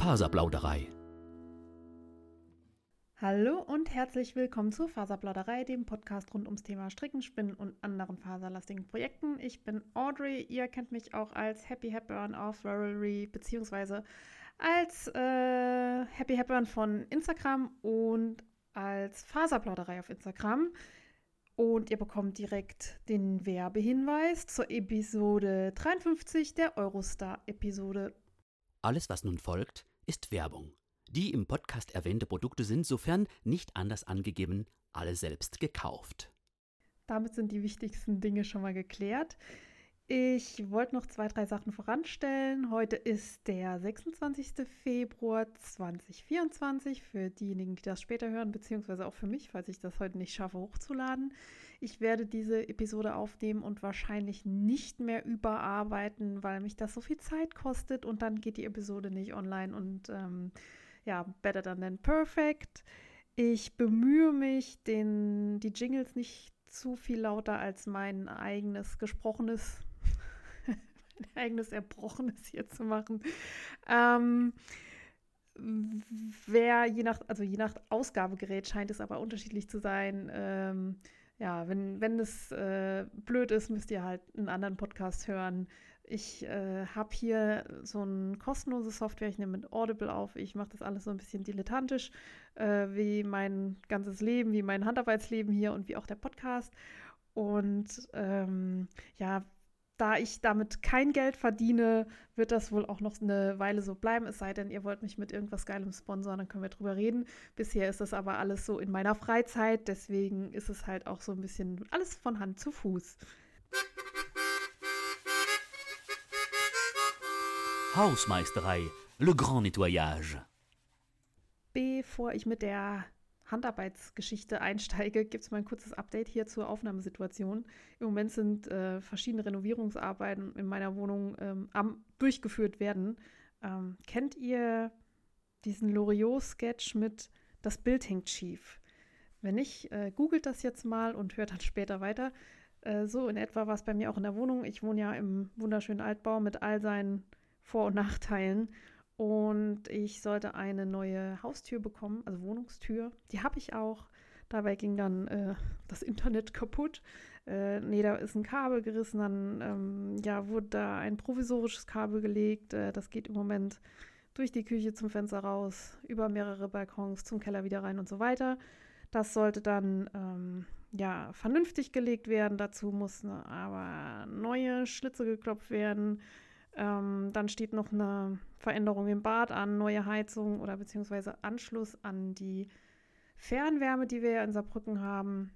Faserplauderei. Hallo und herzlich willkommen zur Faserplauderei, dem Podcast rund ums Thema Stricken, Spinnen und anderen faserlastigen Projekten. Ich bin Audrey, ihr kennt mich auch als Happy Hepburn auf Ravelry beziehungsweise als äh, Happy Hepburn von Instagram und als Faserplauderei auf Instagram. Und ihr bekommt direkt den Werbehinweis zur Episode 53 der Eurostar-Episode. Alles, was nun folgt, ist Werbung. Die im Podcast erwähnte Produkte sind, sofern nicht anders angegeben, alle selbst gekauft. Damit sind die wichtigsten Dinge schon mal geklärt. Ich wollte noch zwei, drei Sachen voranstellen. Heute ist der 26. Februar 2024 für diejenigen, die das später hören, beziehungsweise auch für mich, falls ich das heute nicht schaffe, hochzuladen. Ich werde diese Episode aufnehmen und wahrscheinlich nicht mehr überarbeiten, weil mich das so viel Zeit kostet und dann geht die Episode nicht online und ähm, ja, better than than perfect. Ich bemühe mich, den, die Jingles nicht zu viel lauter als mein eigenes gesprochenes mein eigenes Erbrochenes hier zu machen. Ähm, wer je nach, also je nach Ausgabegerät scheint es aber unterschiedlich zu sein. Ähm, ja, wenn, wenn es äh, blöd ist, müsst ihr halt einen anderen Podcast hören. Ich äh, habe hier so eine kostenlose Software, ich nehme mit Audible auf. Ich mache das alles so ein bisschen dilettantisch, äh, wie mein ganzes Leben, wie mein Handarbeitsleben hier und wie auch der Podcast. Und ähm, ja, da ich damit kein Geld verdiene, wird das wohl auch noch eine Weile so bleiben. Es sei denn, ihr wollt mich mit irgendwas Geilem sponsern, dann können wir drüber reden. Bisher ist das aber alles so in meiner Freizeit, deswegen ist es halt auch so ein bisschen alles von Hand zu Fuß. Hausmeisterei, le grand nettoyage. Bevor ich mit der Handarbeitsgeschichte einsteige, gibt es mal ein kurzes Update hier zur Aufnahmesituation. Im Moment sind äh, verschiedene Renovierungsarbeiten in meiner Wohnung ähm, am durchgeführt werden. Ähm, kennt ihr diesen Loriot-Sketch mit Das Bild hängt schief? Wenn nicht, äh, googelt das jetzt mal und hört dann später weiter. Äh, so in etwa war es bei mir auch in der Wohnung. Ich wohne ja im wunderschönen Altbau mit all seinen Vor- und Nachteilen. Und ich sollte eine neue Haustür bekommen, also Wohnungstür. Die habe ich auch. Dabei ging dann äh, das Internet kaputt. Äh, nee, da ist ein Kabel gerissen. Dann ähm, ja, wurde da ein provisorisches Kabel gelegt. Äh, das geht im Moment durch die Küche zum Fenster raus, über mehrere Balkons zum Keller wieder rein und so weiter. Das sollte dann ähm, ja vernünftig gelegt werden. Dazu mussten aber neue Schlitze geklopft werden. Ähm, dann steht noch eine Veränderung im Bad an, neue Heizung oder beziehungsweise Anschluss an die Fernwärme, die wir ja in Saarbrücken haben.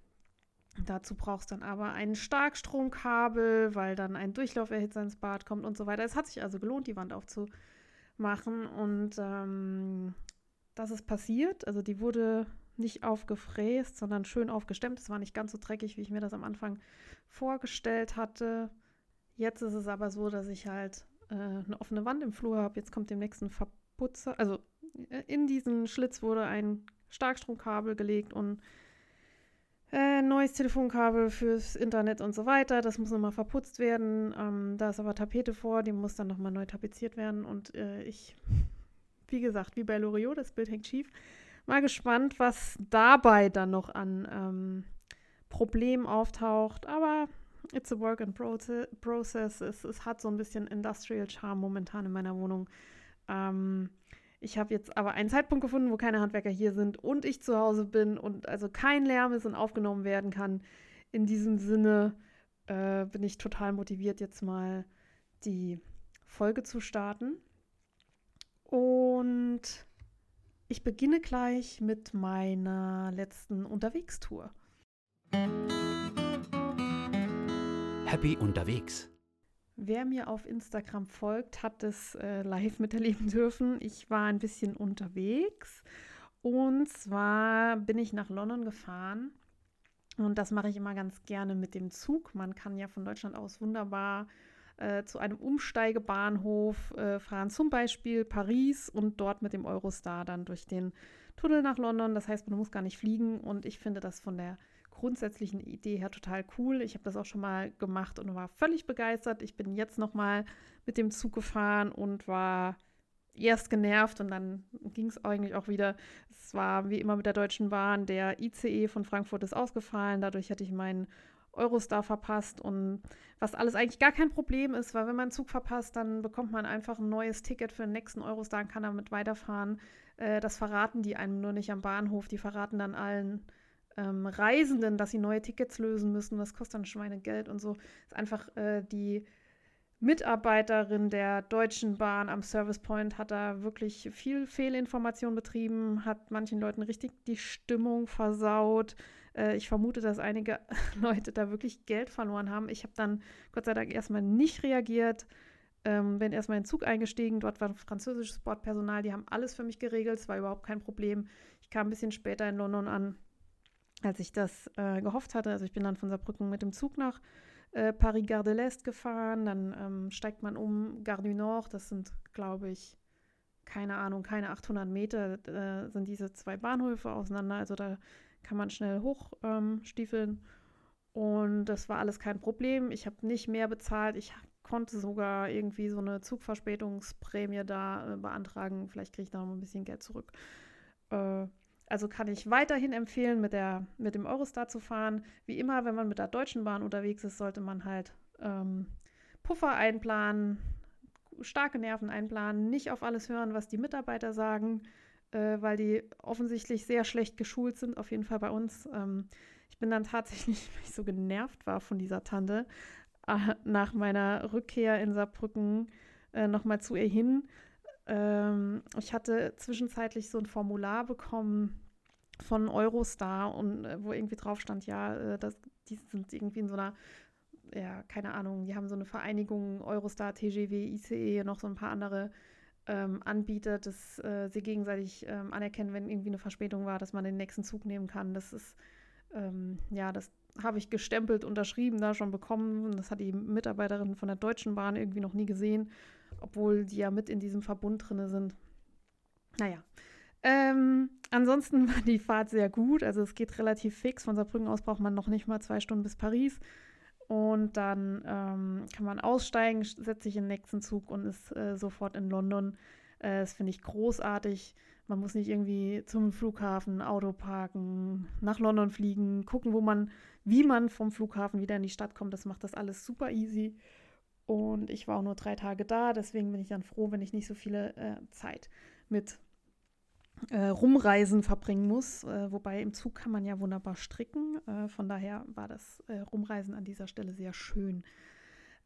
Dazu brauchst dann aber ein Starkstromkabel, weil dann ein Durchlauferhitzer ins Bad kommt und so weiter. Es hat sich also gelohnt, die Wand aufzumachen und ähm, das ist passiert. Also die wurde nicht aufgefräst, sondern schön aufgestemmt. Es war nicht ganz so dreckig, wie ich mir das am Anfang vorgestellt hatte. Jetzt ist es aber so, dass ich halt äh, eine offene Wand im Flur habe. Jetzt kommt dem nächsten Verputzer. Also äh, in diesen Schlitz wurde ein Starkstromkabel gelegt und äh, neues Telefonkabel fürs Internet und so weiter. Das muss nochmal verputzt werden. Ähm, da ist aber Tapete vor, die muss dann nochmal neu tapeziert werden. Und äh, ich, wie gesagt, wie bei Loriot, das Bild hängt schief. Mal gespannt, was dabei dann noch an ähm, Problemen auftaucht. Aber It's a work in process. Es, es, hat so ein bisschen Industrial Charm momentan in meiner Wohnung. Ähm, ich habe jetzt aber einen Zeitpunkt gefunden, wo keine Handwerker hier sind und ich zu Hause bin und also kein Lärm ist und aufgenommen werden kann. In diesem Sinne äh, bin ich total motiviert, jetzt mal die Folge zu starten. Und ich beginne gleich mit meiner letzten Unterwegstour. Happy unterwegs. Wer mir auf Instagram folgt, hat es äh, live miterleben dürfen. Ich war ein bisschen unterwegs und zwar bin ich nach London gefahren und das mache ich immer ganz gerne mit dem Zug. Man kann ja von Deutschland aus wunderbar äh, zu einem Umsteigebahnhof äh, fahren, zum Beispiel Paris und dort mit dem Eurostar dann durch den Tunnel nach London. Das heißt, man muss gar nicht fliegen und ich finde das von der grundsätzlichen Idee her total cool. Ich habe das auch schon mal gemacht und war völlig begeistert. Ich bin jetzt noch mal mit dem Zug gefahren und war erst genervt und dann ging es eigentlich auch wieder. Es war wie immer mit der Deutschen Bahn, der ICE von Frankfurt ist ausgefallen, dadurch hatte ich meinen Eurostar verpasst und was alles eigentlich gar kein Problem ist, weil wenn man einen Zug verpasst, dann bekommt man einfach ein neues Ticket für den nächsten Eurostar und kann damit weiterfahren. Äh, das verraten die einem nur nicht am Bahnhof, die verraten dann allen ähm, Reisenden, dass sie neue Tickets lösen müssen. Das kostet dann Schweinegeld und so. Das ist einfach äh, die Mitarbeiterin der Deutschen Bahn am Service Point hat da wirklich viel Fehlinformation betrieben, hat manchen Leuten richtig die Stimmung versaut. Äh, ich vermute, dass einige Leute da wirklich Geld verloren haben. Ich habe dann Gott sei Dank erstmal nicht reagiert. Ähm, bin erstmal in den Zug eingestiegen. Dort war französisches Bordpersonal, die haben alles für mich geregelt. Es war überhaupt kein Problem. Ich kam ein bisschen später in London an, als ich das äh, gehofft hatte. Also ich bin dann von Saarbrücken mit dem Zug nach äh, Paris Gare de l'Est gefahren. Dann ähm, steigt man um Gare du Nord. Das sind, glaube ich, keine Ahnung, keine 800 Meter äh, sind diese zwei Bahnhöfe auseinander. Also da kann man schnell hochstiefeln. Ähm, und das war alles kein Problem. Ich habe nicht mehr bezahlt. Ich konnte sogar irgendwie so eine Zugverspätungsprämie da äh, beantragen. Vielleicht kriege ich da noch ein bisschen Geld zurück. Äh, also kann ich weiterhin empfehlen, mit, der, mit dem Eurostar zu fahren. Wie immer, wenn man mit der Deutschen Bahn unterwegs ist, sollte man halt ähm, Puffer einplanen, starke Nerven einplanen, nicht auf alles hören, was die Mitarbeiter sagen, äh, weil die offensichtlich sehr schlecht geschult sind, auf jeden Fall bei uns. Ähm, ich bin dann tatsächlich, weil ich so genervt war von dieser Tante, äh, nach meiner Rückkehr in Saarbrücken äh, nochmal zu ihr hin ähm, ich hatte zwischenzeitlich so ein Formular bekommen von Eurostar und äh, wo irgendwie drauf stand, ja, äh, das, die sind irgendwie in so einer, ja, keine Ahnung, die haben so eine Vereinigung, Eurostar, TGW, ICE, noch so ein paar andere ähm, Anbieter, dass äh, sie gegenseitig ähm, anerkennen, wenn irgendwie eine Verspätung war, dass man den nächsten Zug nehmen kann. Das ist, ähm, ja, das habe ich gestempelt, unterschrieben, da schon bekommen. Das hat die Mitarbeiterin von der Deutschen Bahn irgendwie noch nie gesehen obwohl die ja mit in diesem Verbund drin sind. Naja. Ähm, ansonsten war die Fahrt sehr gut. Also es geht relativ fix. Von Saarbrücken aus braucht man noch nicht mal zwei Stunden bis Paris. Und dann ähm, kann man aussteigen, setzt sich in den nächsten Zug und ist äh, sofort in London. Äh, das finde ich großartig. Man muss nicht irgendwie zum Flughafen, Auto parken, nach London fliegen, gucken, wo man, wie man vom Flughafen wieder in die Stadt kommt. Das macht das alles super easy. Und ich war auch nur drei Tage da, deswegen bin ich dann froh, wenn ich nicht so viele äh, Zeit mit äh, Rumreisen verbringen muss. Äh, wobei im Zug kann man ja wunderbar stricken. Äh, von daher war das äh, Rumreisen an dieser Stelle sehr schön.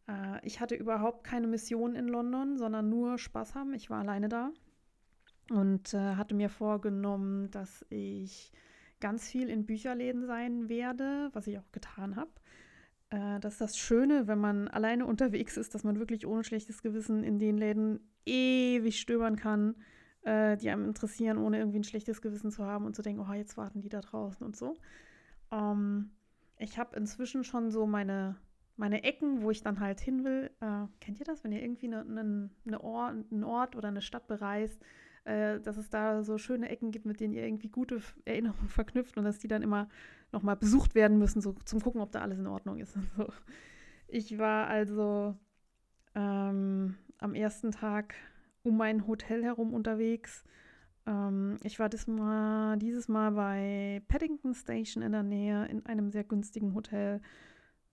Äh, ich hatte überhaupt keine Mission in London, sondern nur Spaß haben. Ich war alleine da und hatte mir vorgenommen, dass ich ganz viel in Bücherläden sein werde, was ich auch getan habe. Äh, das ist das Schöne, wenn man alleine unterwegs ist, dass man wirklich ohne schlechtes Gewissen in den Läden ewig stöbern kann, äh, die einem interessieren, ohne irgendwie ein schlechtes Gewissen zu haben und zu denken, oh, jetzt warten die da draußen und so. Ähm, ich habe inzwischen schon so meine, meine Ecken, wo ich dann halt hin will. Äh, kennt ihr das, wenn ihr irgendwie eine, eine, eine Ort, einen Ort oder eine Stadt bereist? äh, dass es da so schöne Ecken gibt, mit denen ihr irgendwie gute Erinnerungen verknüpft und dass die dann immer nochmal besucht werden müssen, so zum Gucken, ob da alles in Ordnung ist. So. Ich war also ähm, am ersten Tag um mein Hotel herum unterwegs. Ähm, ich war Mal, dieses Mal bei Paddington Station in der Nähe in einem sehr günstigen Hotel.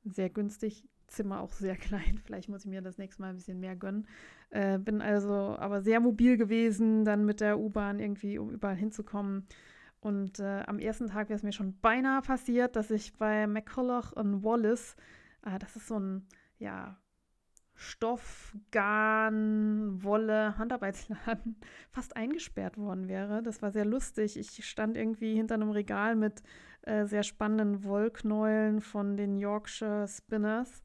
Sehr günstig, Zimmer auch sehr klein. Vielleicht muss ich mir das nächste Mal ein bisschen mehr gönnen. Äh, bin also aber sehr mobil gewesen, dann mit der U-Bahn irgendwie, um überall hinzukommen. Und äh, am ersten Tag wäre es mir schon beinahe passiert, dass ich bei McCulloch und Wallace, äh, das ist so ein, ja, Stoff, Garn, Wolle, Handarbeitsladen fast eingesperrt worden wäre. Das war sehr lustig. Ich stand irgendwie hinter einem Regal mit äh, sehr spannenden Wollknäulen von den Yorkshire Spinners.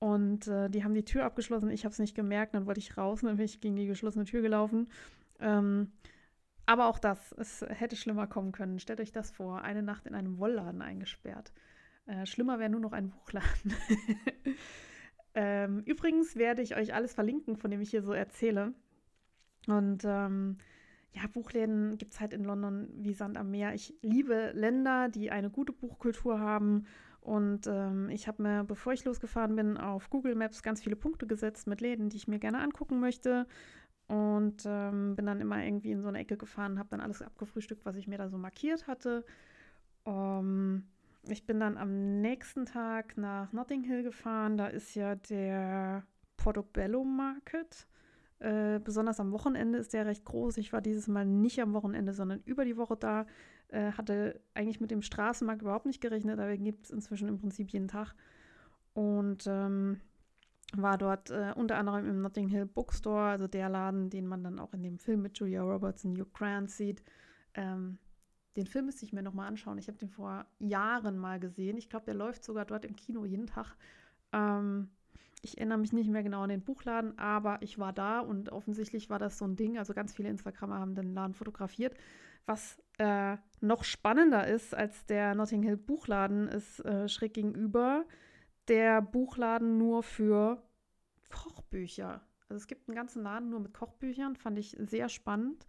Und äh, die haben die Tür abgeschlossen. Ich habe es nicht gemerkt. Dann wollte ich raus dann bin ich gegen die geschlossene Tür gelaufen. Ähm, aber auch das, es hätte schlimmer kommen können. Stellt euch das vor, eine Nacht in einem Wollladen eingesperrt. Äh, schlimmer wäre nur noch ein Buchladen. ähm, übrigens werde ich euch alles verlinken, von dem ich hier so erzähle. Und ähm, ja, Buchläden gibt es halt in London wie Sand am Meer. Ich liebe Länder, die eine gute Buchkultur haben. Und ähm, ich habe mir, bevor ich losgefahren bin, auf Google Maps ganz viele Punkte gesetzt mit Läden, die ich mir gerne angucken möchte. Und ähm, bin dann immer irgendwie in so eine Ecke gefahren, habe dann alles abgefrühstückt, was ich mir da so markiert hatte. Ähm, ich bin dann am nächsten Tag nach Notting Hill gefahren. Da ist ja der Portobello Market. Äh, besonders am Wochenende ist der recht groß. Ich war dieses Mal nicht am Wochenende, sondern über die Woche da. Äh, hatte eigentlich mit dem Straßenmarkt überhaupt nicht gerechnet, aber gibt es inzwischen im Prinzip jeden Tag. Und ähm, war dort äh, unter anderem im Notting Hill Bookstore, also der Laden, den man dann auch in dem Film mit Julia Roberts und Hugh Grant sieht. Ähm, den Film müsste ich mir nochmal anschauen. Ich habe den vor Jahren mal gesehen. Ich glaube, der läuft sogar dort im Kino jeden Tag. Ähm, ich erinnere mich nicht mehr genau an den Buchladen, aber ich war da und offensichtlich war das so ein Ding. Also ganz viele Instagramer haben den Laden fotografiert. Was äh, noch spannender ist als der Notting Hill Buchladen, ist äh, schräg gegenüber der Buchladen nur für Kochbücher. Also es gibt einen ganzen Laden nur mit Kochbüchern, fand ich sehr spannend.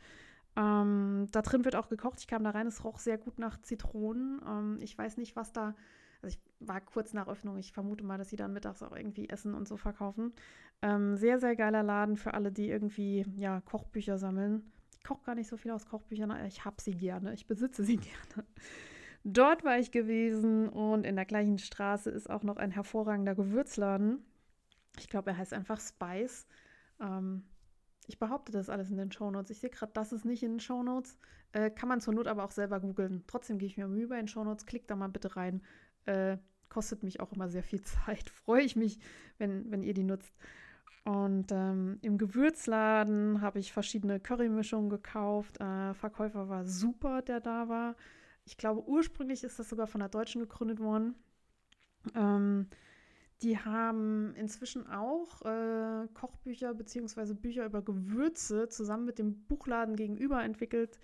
Ähm, da drin wird auch gekocht. Ich kam da rein, es roch sehr gut nach Zitronen. Ähm, ich weiß nicht, was da. Also ich war kurz nach Öffnung. Ich vermute mal, dass sie dann mittags auch irgendwie Essen und so verkaufen. Ähm, sehr, sehr geiler Laden für alle, die irgendwie ja, Kochbücher sammeln. Ich koche gar nicht so viel aus Kochbüchern, aber ich habe sie gerne. Ich besitze sie gerne. Dort war ich gewesen und in der gleichen Straße ist auch noch ein hervorragender Gewürzladen. Ich glaube, er heißt einfach Spice. Ähm, ich behaupte das alles in den Shownotes. Ich sehe gerade, das ist nicht in den Shownotes. Äh, kann man zur Not aber auch selber googeln. Trotzdem gehe ich mir Mühe bei den Shownotes. Klickt da mal bitte rein. Äh, kostet mich auch immer sehr viel Zeit. Freue ich mich, wenn, wenn ihr die nutzt. Und ähm, im Gewürzladen habe ich verschiedene Currymischungen gekauft. Äh, Verkäufer war super, der da war. Ich glaube, ursprünglich ist das sogar von der Deutschen gegründet worden. Ähm, die haben inzwischen auch äh, Kochbücher bzw. Bücher über Gewürze zusammen mit dem Buchladen gegenüber entwickelt.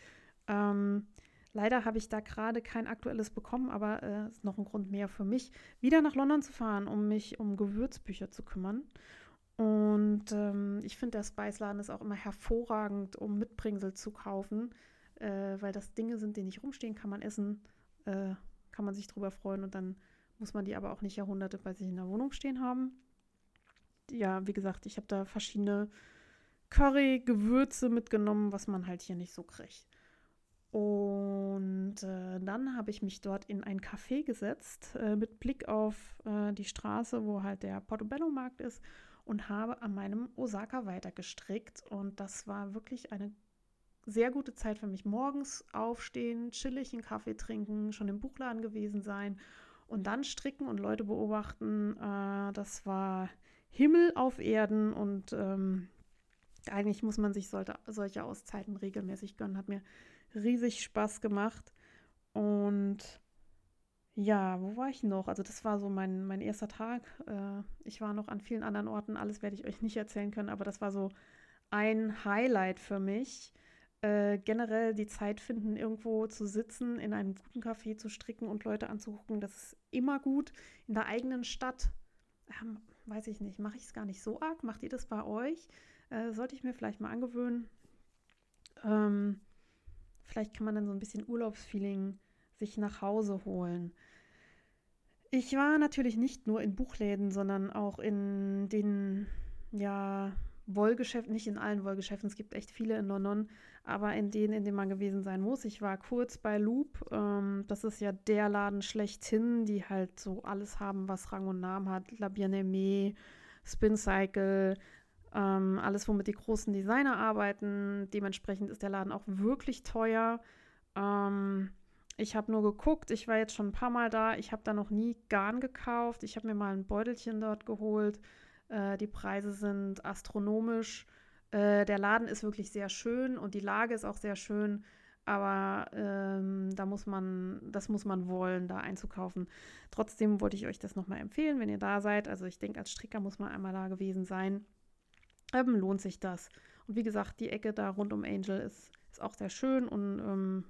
Ähm, leider habe ich da gerade kein aktuelles bekommen, aber es äh, ist noch ein Grund mehr für mich, wieder nach London zu fahren, um mich um Gewürzbücher zu kümmern. Und ähm, ich finde, der Spice-Laden ist auch immer hervorragend, um Mitbringsel zu kaufen, äh, weil das Dinge sind, die nicht rumstehen, kann man essen, äh, kann man sich drüber freuen und dann muss man die aber auch nicht Jahrhunderte bei sich in der Wohnung stehen haben. Ja, wie gesagt, ich habe da verschiedene Curry-Gewürze mitgenommen, was man halt hier nicht so kriegt. Und äh, dann habe ich mich dort in ein Café gesetzt, äh, mit Blick auf äh, die Straße, wo halt der Portobello-Markt ist, und habe an meinem Osaka weitergestrickt. Und das war wirklich eine sehr gute Zeit für mich. Morgens aufstehen, chillig einen Kaffee trinken, schon im Buchladen gewesen sein und dann stricken und Leute beobachten, äh, das war Himmel auf Erden und ähm, eigentlich muss man sich sollte, solche Auszeiten regelmäßig gönnen. Hat mir riesig Spaß gemacht. Und ja, wo war ich noch? Also das war so mein, mein erster Tag. Äh, ich war noch an vielen anderen Orten. Alles werde ich euch nicht erzählen können, aber das war so ein Highlight für mich äh, generell die Zeit finden, irgendwo zu sitzen, in einem guten Café zu stricken und Leute anzugucken, das ist immer gut. In der eigenen Stadt, ähm, weiß ich nicht, mache ich es gar nicht so arg. Macht ihr das bei euch? Äh, sollte ich mir vielleicht mal angewöhnen. Ähm, vielleicht kann man dann so ein bisschen Urlaubsfeeling sich nach Hause holen. Ich war natürlich nicht nur in Buchläden, sondern auch in den, ja, Wollgeschäften, nicht in allen Wollgeschäften, es gibt echt viele in London, aber in denen, in denen man gewesen sein muss. Ich war kurz bei Loop, ähm, das ist ja der Laden schlechthin, die halt so alles haben, was Rang und Namen hat. La Bien-Aimée, Spin Cycle, ähm, alles, womit die großen Designer arbeiten. Dementsprechend ist der Laden auch wirklich teuer. Ähm, ich habe nur geguckt, ich war jetzt schon ein paar Mal da, ich habe da noch nie Garn gekauft. Ich habe mir mal ein Beutelchen dort geholt äh, die Preise sind astronomisch. Äh, der Laden ist wirklich sehr schön und die Lage ist auch sehr schön. Aber ähm, da muss man, das muss man wollen, da einzukaufen. Trotzdem wollte ich euch das nochmal empfehlen, wenn ihr da seid. Also ich denke, als Stricker muss man einmal da gewesen sein. Ähm, lohnt sich das. Und wie gesagt, die Ecke da rund um Angel ist, ist auch sehr schön und ähm,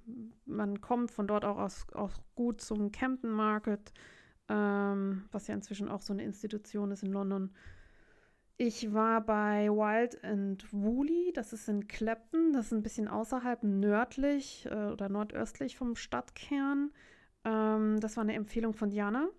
man kommt von dort auch aus, auch gut zum Camden Market, ähm, was ja inzwischen auch so eine Institution ist in London. Ich war bei Wild and Woolly, das ist in Clapton, das ist ein bisschen außerhalb nördlich äh, oder nordöstlich vom Stadtkern. Ähm, das war eine Empfehlung von Diana.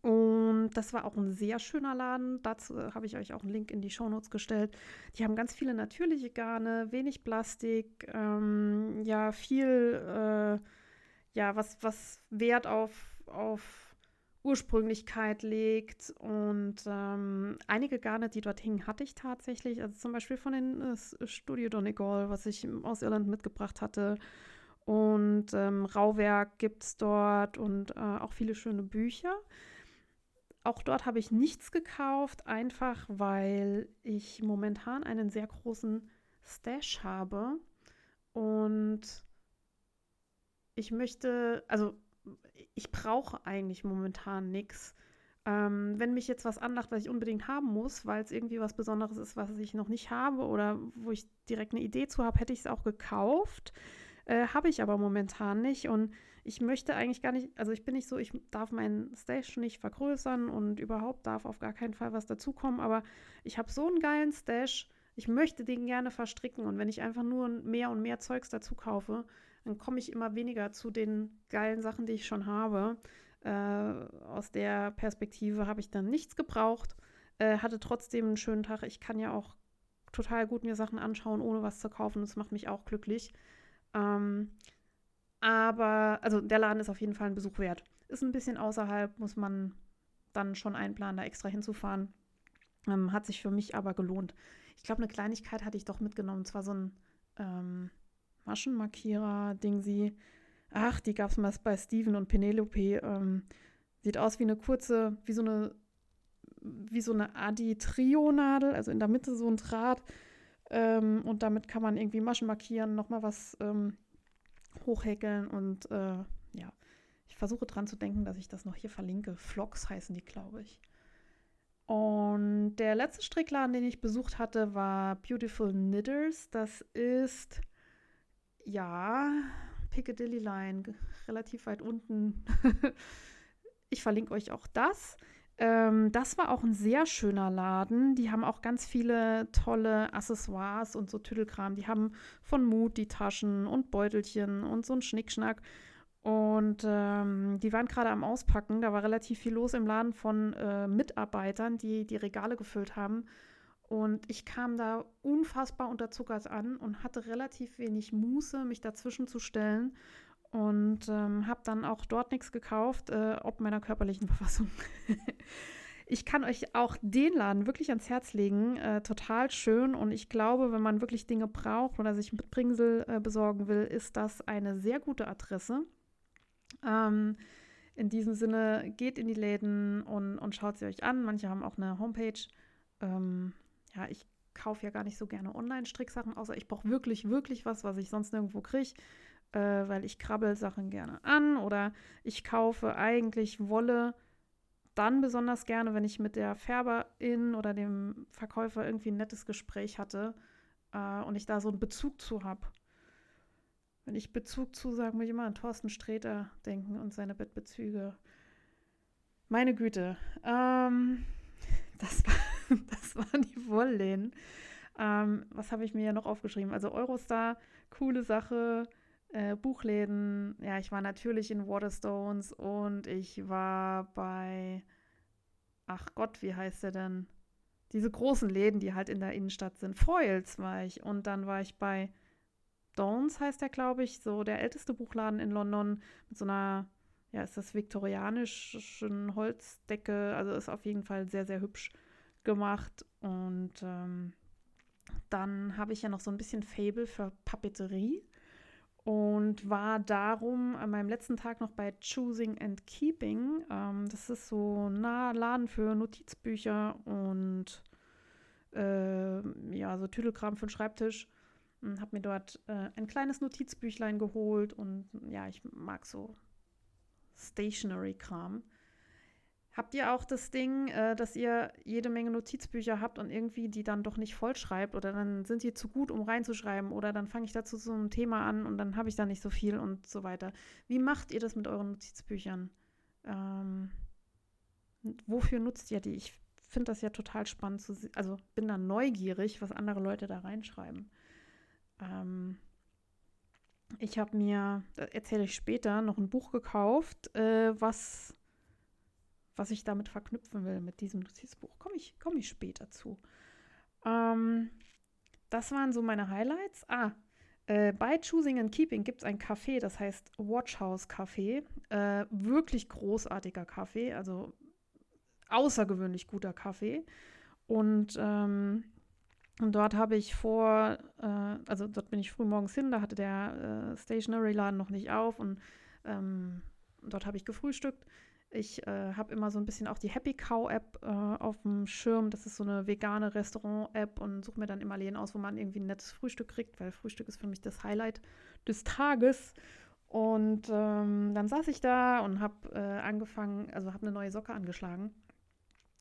Und das war auch ein sehr schöner Laden. Dazu habe ich euch auch einen Link in die Shownotes gestellt. Die haben ganz viele natürliche Garne, wenig Plastik, ähm, ja, viel, äh, ja, was, was Wert auf, auf Ursprünglichkeit legt. Und ähm, einige Garne, die dort hingen, hatte ich tatsächlich. Also zum Beispiel von den äh, Studio Donegal, was ich aus Irland mitgebracht hatte. Und ähm, Rauwerk gibt es dort und äh, auch viele schöne Bücher. Auch dort habe ich nichts gekauft, einfach weil ich momentan einen sehr großen Stash habe. Und ich möchte, also ich brauche eigentlich momentan nichts. Ähm, wenn mich jetzt was anlacht, was ich unbedingt haben muss, weil es irgendwie was Besonderes ist, was ich noch nicht habe oder wo ich direkt eine Idee zu habe, hätte ich es auch gekauft. Äh, habe ich aber momentan nicht. Und ich möchte eigentlich gar nicht, also ich bin nicht so, ich darf meinen Stash nicht vergrößern und überhaupt darf auf gar keinen Fall was dazukommen. Aber ich habe so einen geilen Stash, ich möchte den gerne verstricken. Und wenn ich einfach nur mehr und mehr Zeugs dazu kaufe, dann komme ich immer weniger zu den geilen Sachen, die ich schon habe. Äh, aus der Perspektive habe ich dann nichts gebraucht, äh, hatte trotzdem einen schönen Tag. Ich kann ja auch total gut mir Sachen anschauen, ohne was zu kaufen. Das macht mich auch glücklich. Ähm, aber, also der Laden ist auf jeden Fall ein Besuch wert. Ist ein bisschen außerhalb, muss man dann schon einplanen, da extra hinzufahren. Ähm, hat sich für mich aber gelohnt. Ich glaube, eine Kleinigkeit hatte ich doch mitgenommen. Zwar so ein ähm, Maschenmarkierer-Ding sie. Ach, die gab es mal bei Steven und Penelope. Ähm, sieht aus wie eine kurze, wie so eine, wie so eine Adi-Trio-Nadel, also in der Mitte so ein Draht. Ähm, und damit kann man irgendwie Maschen markieren, nochmal was ähm, hochhäkeln und äh, ja, ich versuche dran zu denken, dass ich das noch hier verlinke. Vlogs heißen die, glaube ich. Und der letzte Strickladen, den ich besucht hatte, war Beautiful Knitters. Das ist, ja, Piccadilly Line, relativ weit unten. ich verlinke euch auch das. Ähm, das war auch ein sehr schöner Laden. Die haben auch ganz viele tolle Accessoires und so Tüdelkram. Die haben von Mut die Taschen und Beutelchen und so ein Schnickschnack. Und ähm, die waren gerade am Auspacken. Da war relativ viel los im Laden von äh, Mitarbeitern, die die Regale gefüllt haben. Und ich kam da unfassbar unterzuckert an und hatte relativ wenig Muße, mich dazwischen zu stellen und ähm, habe dann auch dort nichts gekauft, äh, ob meiner körperlichen Verfassung. ich kann euch auch den Laden wirklich ans Herz legen. Äh, total schön. Und ich glaube, wenn man wirklich Dinge braucht oder sich mit Bringsel äh, besorgen will, ist das eine sehr gute Adresse. Ähm, in diesem Sinne, geht in die Läden und, und schaut sie euch an. Manche haben auch eine Homepage. Ähm, ja, ich kaufe ja gar nicht so gerne Online-Stricksachen, außer ich brauche wirklich, wirklich was, was ich sonst nirgendwo kriege äh, weil ich krabbel Sachen gerne an oder ich kaufe eigentlich Wolle dann besonders gerne, wenn ich mit der Färberin oder dem Verkäufer irgendwie ein nettes Gespräch hatte äh, und ich da so einen Bezug zu habe. Wenn ich Bezug zu sage, muss ich immer an Thorsten Sträter denken und seine Bettbezüge. Meine Güte. Ähm, das, war, das waren die Wollläden. Ähm, was habe ich mir ja noch aufgeschrieben? Also Eurostar, coole Sache. Äh, Buchläden. Ja, ich war natürlich in Waterstones und ich war bei, ach Gott, wie heißt der denn? Diese großen Läden, die halt in der Innenstadt sind. Foils war ich. Und dann war ich bei Downs, heißt der, glaube ich, so der älteste Buchladen in London mit so einer, ja, ist das viktorianischen Holzdecke. Also ist auf jeden Fall sehr, sehr hübsch gemacht. Und ähm, dann habe ich ja noch so ein bisschen Fable für Papeterie und war darum an meinem letzten Tag noch bei Choosing and Keeping. Ähm, das ist so ein Laden für Notizbücher und äh, ja, so Tüdelkram für den Schreibtisch. Und habe mir dort äh, ein kleines Notizbüchlein geholt und ja, ich mag so Stationery-Kram. Habt ihr auch das Ding, äh, dass ihr jede Menge Notizbücher habt und irgendwie die dann doch nicht vollschreibt oder dann sind die zu gut, um reinzuschreiben oder dann fange ich dazu so ein Thema an und dann habe ich da nicht so viel und so weiter. Wie macht ihr das mit euren Notizbüchern? Ähm, wofür nutzt ihr die? Ich finde das ja total spannend zu sehen. Also bin da neugierig, was andere Leute da reinschreiben. Ähm, ich habe mir, erzähle ich später, noch ein Buch gekauft, äh, was was ich damit verknüpfen will mit diesem Notizbuch. Komme ich, komm ich später zu. Ähm, das waren so meine Highlights. Ah, äh, bei Choosing and Keeping gibt es ein Café, das heißt Watchhouse Café. Äh, wirklich großartiger Kaffee, also außergewöhnlich guter Kaffee. Und, ähm, und dort habe ich vor, äh, also dort bin ich früh morgens hin, da hatte der äh, Stationery-Laden noch nicht auf und ähm, dort habe ich gefrühstückt. Ich äh, habe immer so ein bisschen auch die Happy Cow App äh, auf dem Schirm. Das ist so eine vegane Restaurant-App und suche mir dann immer Läden aus, wo man irgendwie ein nettes Frühstück kriegt, weil Frühstück ist für mich das Highlight des Tages. Und ähm, dann saß ich da und habe äh, angefangen, also habe eine neue Socke angeschlagen.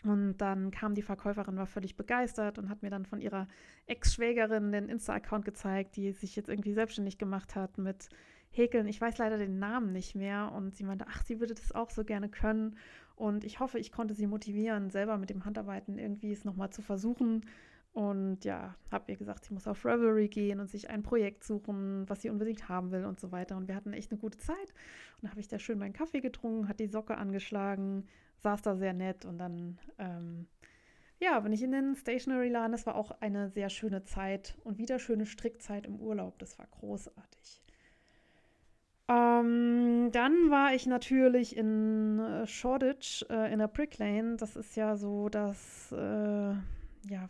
Und dann kam die Verkäuferin, war völlig begeistert und hat mir dann von ihrer Ex-Schwägerin den Insta-Account gezeigt, die sich jetzt irgendwie selbstständig gemacht hat mit Häkeln. Ich weiß leider den Namen nicht mehr. Und sie meinte, ach, sie würde das auch so gerne können. Und ich hoffe, ich konnte sie motivieren, selber mit dem Handarbeiten irgendwie es nochmal zu versuchen. Und ja, habe ihr gesagt, sie muss auf Revelry gehen und sich ein Projekt suchen, was sie unbedingt haben will und so weiter. Und wir hatten echt eine gute Zeit. Und dann habe ich da schön meinen Kaffee getrunken, hat die Socke angeschlagen, saß da sehr nett und dann, ähm, ja, bin ich in den Stationery-Laden. Das war auch eine sehr schöne Zeit und wieder schöne Strickzeit im Urlaub. Das war großartig. Ähm, dann war ich natürlich in äh, Shoreditch äh, in der Brick Lane. Das ist ja so das, äh, ja,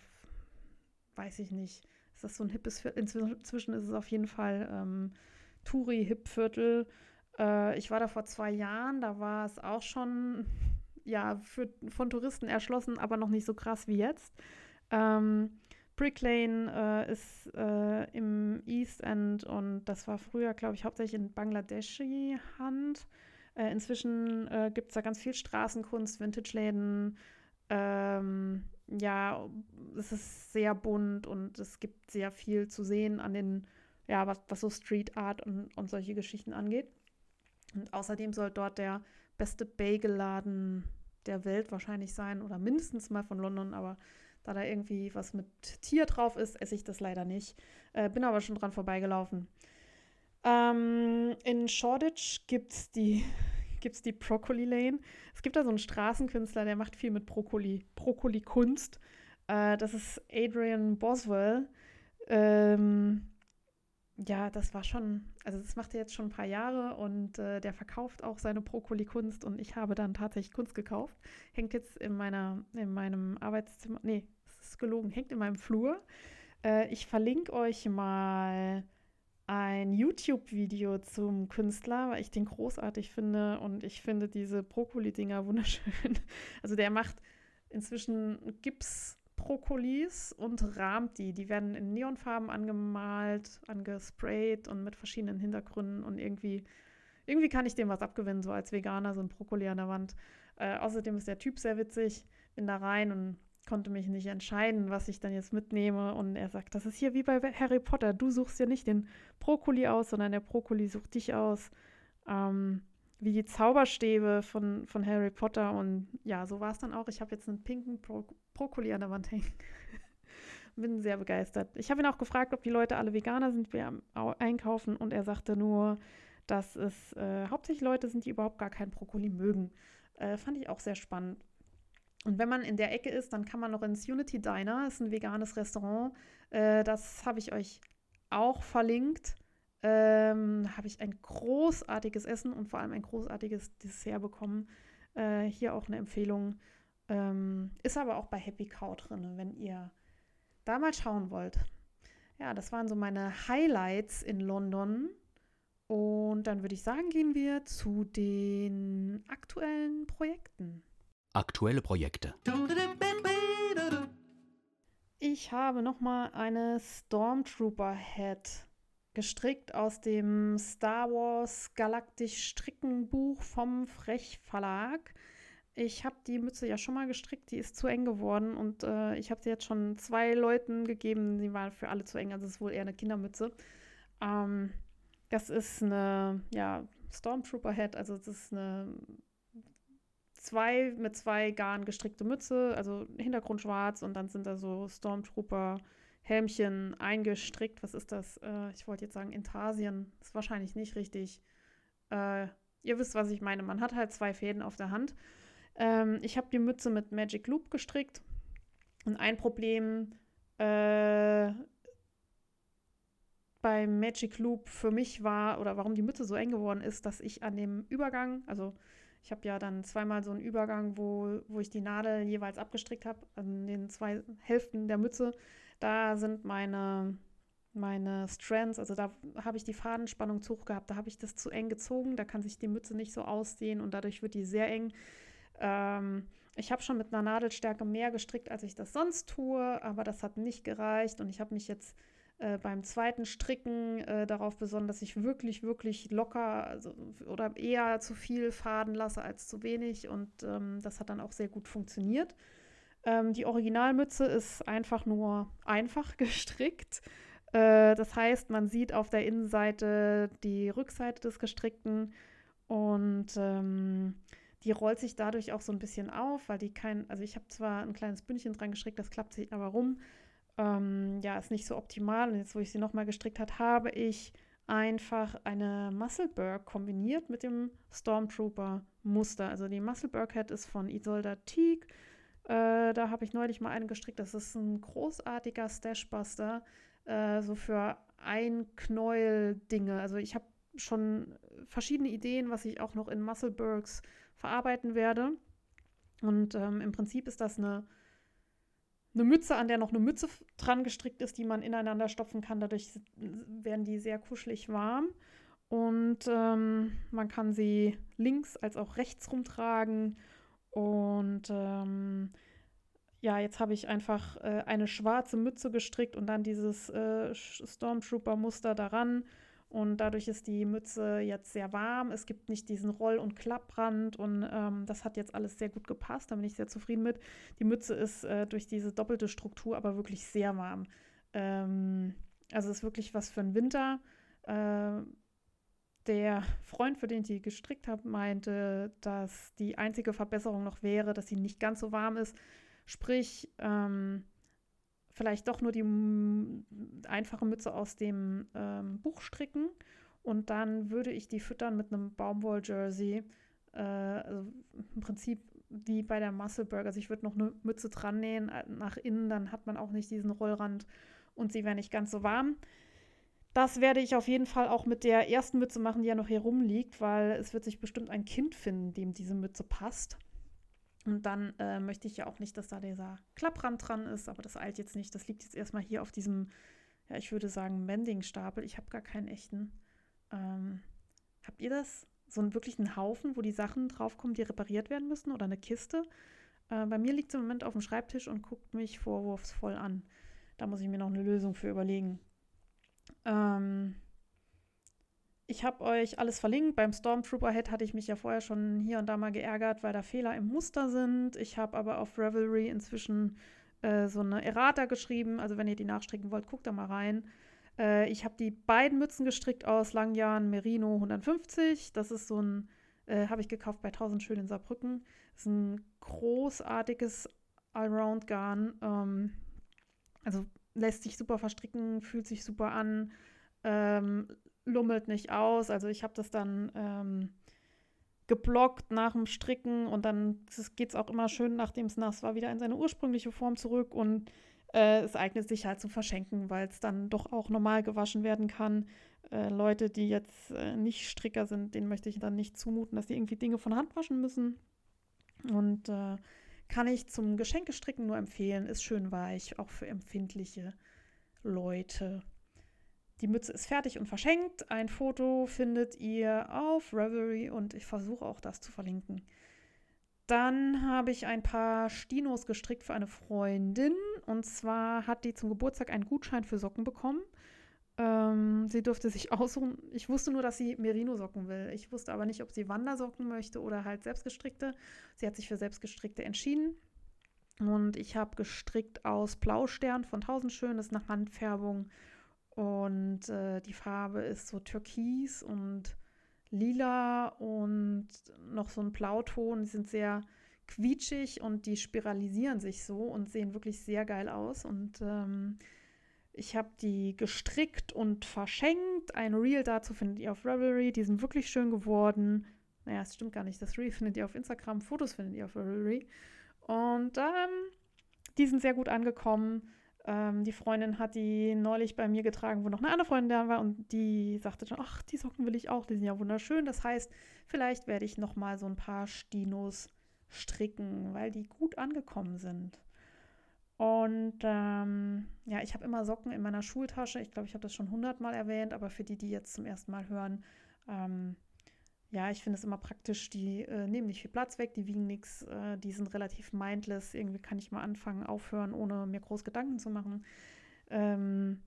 weiß ich nicht. Ist das so ein hippes Viertel? Inzwischen ist es auf jeden Fall ähm, Touri-Hip-Viertel. Äh, ich war da vor zwei Jahren, da war es auch schon, ja, für, von Touristen erschlossen, aber noch nicht so krass wie jetzt. Ähm, Brick Lane äh, ist äh, im East End und das war früher, glaube ich, hauptsächlich in Bangladeschi Hand. Äh, inzwischen äh, gibt es da ganz viel Straßenkunst, Vintage-Läden. Ähm, ja, es ist sehr bunt und es gibt sehr viel zu sehen an den, ja, was, was so Street Art und, und solche Geschichten angeht. Und außerdem soll dort der beste Bagelladen der Welt wahrscheinlich sein oder mindestens mal von London, aber da da irgendwie was mit Tier drauf ist, esse ich das leider nicht. Äh, bin aber schon dran vorbeigelaufen. Ähm, in Shoreditch gibt es die, gibt's die Broccoli Lane. Es gibt da so einen Straßenkünstler, der macht viel mit Brokkoli, Brokkoli-Kunst. Äh, das ist Adrian Boswell. Ähm, ja, das war schon, also das macht er jetzt schon ein paar Jahre und äh, der verkauft auch seine Brokkoli-Kunst und ich habe dann tatsächlich Kunst gekauft. Hängt jetzt in meiner, in meinem Arbeitszimmer, nee, gelogen, hängt in meinem Flur. Äh, ich verlinke euch mal ein YouTube-Video zum Künstler, weil ich den großartig finde und ich finde diese Brokkoli-Dinger wunderschön. Also der macht inzwischen Gips-Brokkolis und rahmt die. Die werden in Neonfarben angemalt, angesprayt und mit verschiedenen Hintergründen und irgendwie, irgendwie kann ich dem was abgewinnen, so als Veganer, so ein Brokkoli an der Wand. Äh, außerdem ist der Typ sehr witzig. Bin da rein und konnte mich nicht entscheiden, was ich dann jetzt mitnehme. Und er sagt, das ist hier wie bei Harry Potter. Du suchst ja nicht den Brokkoli aus, sondern der Brokkoli sucht dich aus. Ähm, wie die Zauberstäbe von, von Harry Potter. Und ja, so war es dann auch. Ich habe jetzt einen pinken Bro Brokkoli an der Wand hängen. Bin sehr begeistert. Ich habe ihn auch gefragt, ob die Leute alle Veganer sind, wir einkaufen. Und er sagte nur, dass es äh, hauptsächlich Leute sind, die überhaupt gar keinen Brokkoli mögen. Äh, fand ich auch sehr spannend. Und wenn man in der Ecke ist, dann kann man noch ins Unity Diner, ist ein veganes Restaurant. Äh, das habe ich euch auch verlinkt. Ähm, habe ich ein großartiges Essen und vor allem ein großartiges Dessert bekommen. Äh, hier auch eine Empfehlung. Ähm, ist aber auch bei Happy Cow drin, wenn ihr da mal schauen wollt. Ja, das waren so meine Highlights in London. Und dann würde ich sagen, gehen wir zu den aktuellen Projekten. Aktuelle Projekte. Ich habe nochmal eine Stormtrooper Head gestrickt aus dem Star Wars Galaktisch Strickenbuch vom Frech Verlag. Ich habe die Mütze ja schon mal gestrickt, die ist zu eng geworden und äh, ich habe sie jetzt schon zwei Leuten gegeben, die waren für alle zu eng, also es ist wohl eher eine Kindermütze. Ähm, das ist eine ja, Stormtrooper Head, also es ist eine zwei mit zwei Garn gestrickte Mütze, also Hintergrund schwarz und dann sind da so Stormtrooper Helmchen eingestrickt. Was ist das? Äh, ich wollte jetzt sagen Intarsien. Ist wahrscheinlich nicht richtig. Äh, ihr wisst, was ich meine. Man hat halt zwei Fäden auf der Hand. Ähm, ich habe die Mütze mit Magic Loop gestrickt. Und ein Problem äh, bei Magic Loop für mich war, oder warum die Mütze so eng geworden ist, dass ich an dem Übergang, also ich habe ja dann zweimal so einen Übergang, wo, wo ich die Nadel jeweils abgestrickt habe, an den zwei Hälften der Mütze. Da sind meine, meine Strands, also da habe ich die Fadenspannung zu hoch gehabt, da habe ich das zu eng gezogen, da kann sich die Mütze nicht so ausdehnen und dadurch wird die sehr eng. Ähm, ich habe schon mit einer Nadelstärke mehr gestrickt, als ich das sonst tue, aber das hat nicht gereicht und ich habe mich jetzt äh, beim zweiten Stricken äh, darauf besonnen, dass ich wirklich, wirklich locker also, oder eher zu viel Faden lasse als zu wenig. Und ähm, das hat dann auch sehr gut funktioniert. Ähm, die Originalmütze ist einfach nur einfach gestrickt. Äh, das heißt, man sieht auf der Innenseite die Rückseite des Gestrickten und ähm, die rollt sich dadurch auch so ein bisschen auf, weil die kein, also ich habe zwar ein kleines Bündchen dran gestrickt, das klappt sich aber rum ähm, ja, ist nicht so optimal. Und jetzt, wo ich sie nochmal gestrickt habe, habe ich einfach eine Muscleberg kombiniert mit dem Stormtrooper Muster. Also die Muscleberg Hat ist von Isolda Teague. Äh, da habe ich neulich mal einen gestrickt. Das ist ein großartiger Stashbuster, äh, so für ein Knäuel Dinge. Also ich habe schon verschiedene Ideen, was ich auch noch in Musclebergs verarbeiten werde. Und ähm, im Prinzip ist das eine eine Mütze, an der noch eine Mütze dran gestrickt ist, die man ineinander stopfen kann. Dadurch werden die sehr kuschelig warm. Und ähm, man kann sie links als auch rechts rumtragen. Und ähm, ja, jetzt habe ich einfach äh, eine schwarze Mütze gestrickt und dann dieses äh, Stormtrooper-Muster daran. Und dadurch ist die Mütze jetzt sehr warm. Es gibt nicht diesen Roll- und Klapprand. Und ähm, das hat jetzt alles sehr gut gepasst. Da bin ich sehr zufrieden mit. Die Mütze ist äh, durch diese doppelte Struktur aber wirklich sehr warm. Ähm, also ist wirklich was für den Winter. Äh, der Freund, für den ich die gestrickt habe, meinte, dass die einzige Verbesserung noch wäre, dass sie nicht ganz so warm ist. Sprich, ähm, vielleicht doch nur die einfache Mütze aus dem ähm, Buch stricken und dann würde ich die füttern mit einem Baumwoll-Jersey. Äh, also im Prinzip wie bei der Muscle Also ich würde noch eine Mütze dran nähen äh, nach innen, dann hat man auch nicht diesen Rollrand und sie wäre nicht ganz so warm. Das werde ich auf jeden Fall auch mit der ersten Mütze machen, die ja noch hier rumliegt, weil es wird sich bestimmt ein Kind finden, dem diese Mütze passt. Und dann äh, möchte ich ja auch nicht, dass da dieser Klapprand dran ist, aber das eilt jetzt nicht. Das liegt jetzt erstmal hier auf diesem, ja, ich würde sagen, Mending-Stapel. Ich habe gar keinen echten. Ähm, habt ihr das? So einen wirklichen Haufen, wo die Sachen draufkommen, die repariert werden müssen oder eine Kiste? Äh, bei mir liegt es im Moment auf dem Schreibtisch und guckt mich vorwurfsvoll an. Da muss ich mir noch eine Lösung für überlegen. Ähm, ich habe euch alles verlinkt. Beim Stormtrooper Head hatte ich mich ja vorher schon hier und da mal geärgert, weil da Fehler im Muster sind. Ich habe aber auf Revelry inzwischen äh, so eine Errata geschrieben. Also wenn ihr die nachstricken wollt, guckt da mal rein. Äh, ich habe die beiden Mützen gestrickt aus Langjahren Merino 150. Das ist so ein, äh, habe ich gekauft bei 1000 Schön in Saarbrücken. Das ist ein großartiges Allround-Garn. Ähm, also lässt sich super verstricken, fühlt sich super an. Ähm, lummelt nicht aus. Also ich habe das dann ähm, geblockt nach dem Stricken und dann geht es auch immer schön, nachdem es nass war, wieder in seine ursprüngliche Form zurück und äh, es eignet sich halt zum Verschenken, weil es dann doch auch normal gewaschen werden kann. Äh, Leute, die jetzt äh, nicht Stricker sind, denen möchte ich dann nicht zumuten, dass sie irgendwie Dinge von Hand waschen müssen. Und äh, kann ich zum Geschenkestricken nur empfehlen, ist schön weich, auch für empfindliche Leute. Die Mütze ist fertig und verschenkt. Ein Foto findet ihr auf Reverie und ich versuche auch das zu verlinken. Dann habe ich ein paar Stinos gestrickt für eine Freundin. Und zwar hat die zum Geburtstag einen Gutschein für Socken bekommen. Ähm, sie durfte sich aussuchen. Ich wusste nur, dass sie Merino-Socken will. Ich wusste aber nicht, ob sie Wandersocken möchte oder halt selbstgestrickte. Sie hat sich für selbstgestrickte entschieden. Und ich habe gestrickt aus Blaustern von Tausendschön. Das ist eine Handfärbung und äh, die Farbe ist so türkis und lila und noch so ein Blauton. Die sind sehr quietschig und die spiralisieren sich so und sehen wirklich sehr geil aus. Und ähm, ich habe die gestrickt und verschenkt. Ein Reel dazu findet ihr auf Revelry. Die sind wirklich schön geworden. naja, es stimmt gar nicht. Das Reel findet ihr auf Instagram, Fotos findet ihr auf Reel. Und ähm, die sind sehr gut angekommen. Ähm, die Freundin hat die neulich bei mir getragen, wo noch eine andere Freundin da war und die sagte dann, ach, die Socken will ich auch, die sind ja wunderschön. Das heißt, vielleicht werde ich noch mal so ein paar Stinos stricken, weil die gut angekommen sind. Und ähm, ja, ich habe immer Socken in meiner Schultasche. Ich glaube, ich habe das schon hundertmal erwähnt, aber für die, die jetzt zum ersten Mal hören, ähm, ja, ich finde es immer praktisch. Die äh, nehmen nicht viel Platz weg, die wiegen nichts, äh, die sind relativ mindless. Irgendwie kann ich mal anfangen, aufhören, ohne mir groß Gedanken zu machen. Ähm,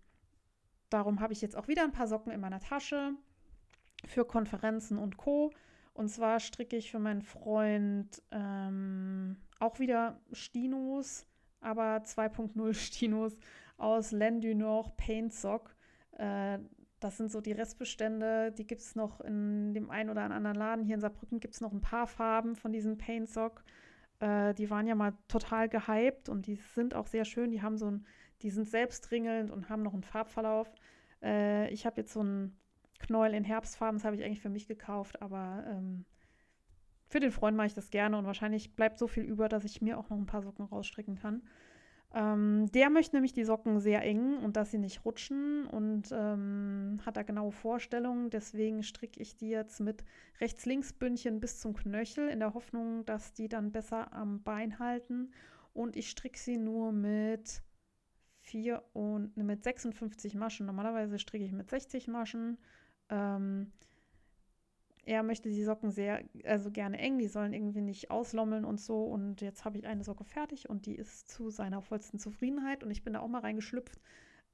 darum habe ich jetzt auch wieder ein paar Socken in meiner Tasche für Konferenzen und Co. Und zwar stricke ich für meinen Freund ähm, auch wieder Stinos aber 2.0 Stinos aus Lendunor Paint Sock. Äh, das sind so die Restbestände, die gibt es noch in dem einen oder anderen Laden. Hier in Saarbrücken gibt es noch ein paar Farben von diesen Paint Sock. Äh, die waren ja mal total gehypt und die sind auch sehr schön. Die haben so ein, die sind selbstringelnd und haben noch einen Farbverlauf. Äh, ich habe jetzt so einen Knäuel in Herbstfarben, das habe ich eigentlich für mich gekauft, aber ähm, für den Freund mache ich das gerne und wahrscheinlich bleibt so viel über, dass ich mir auch noch ein paar Socken rausstricken kann. Ähm, der möchte nämlich die Socken sehr eng und dass sie nicht rutschen und ähm, hat da genaue Vorstellungen. Deswegen stricke ich die jetzt mit Rechts-Links-Bündchen bis zum Knöchel in der Hoffnung, dass die dann besser am Bein halten. Und ich stricke sie nur mit 4 und mit 56 Maschen. Normalerweise stricke ich mit 60 Maschen. Ähm, er möchte die Socken sehr, also gerne eng, die sollen irgendwie nicht auslommeln und so. Und jetzt habe ich eine Socke fertig und die ist zu seiner vollsten Zufriedenheit. Und ich bin da auch mal reingeschlüpft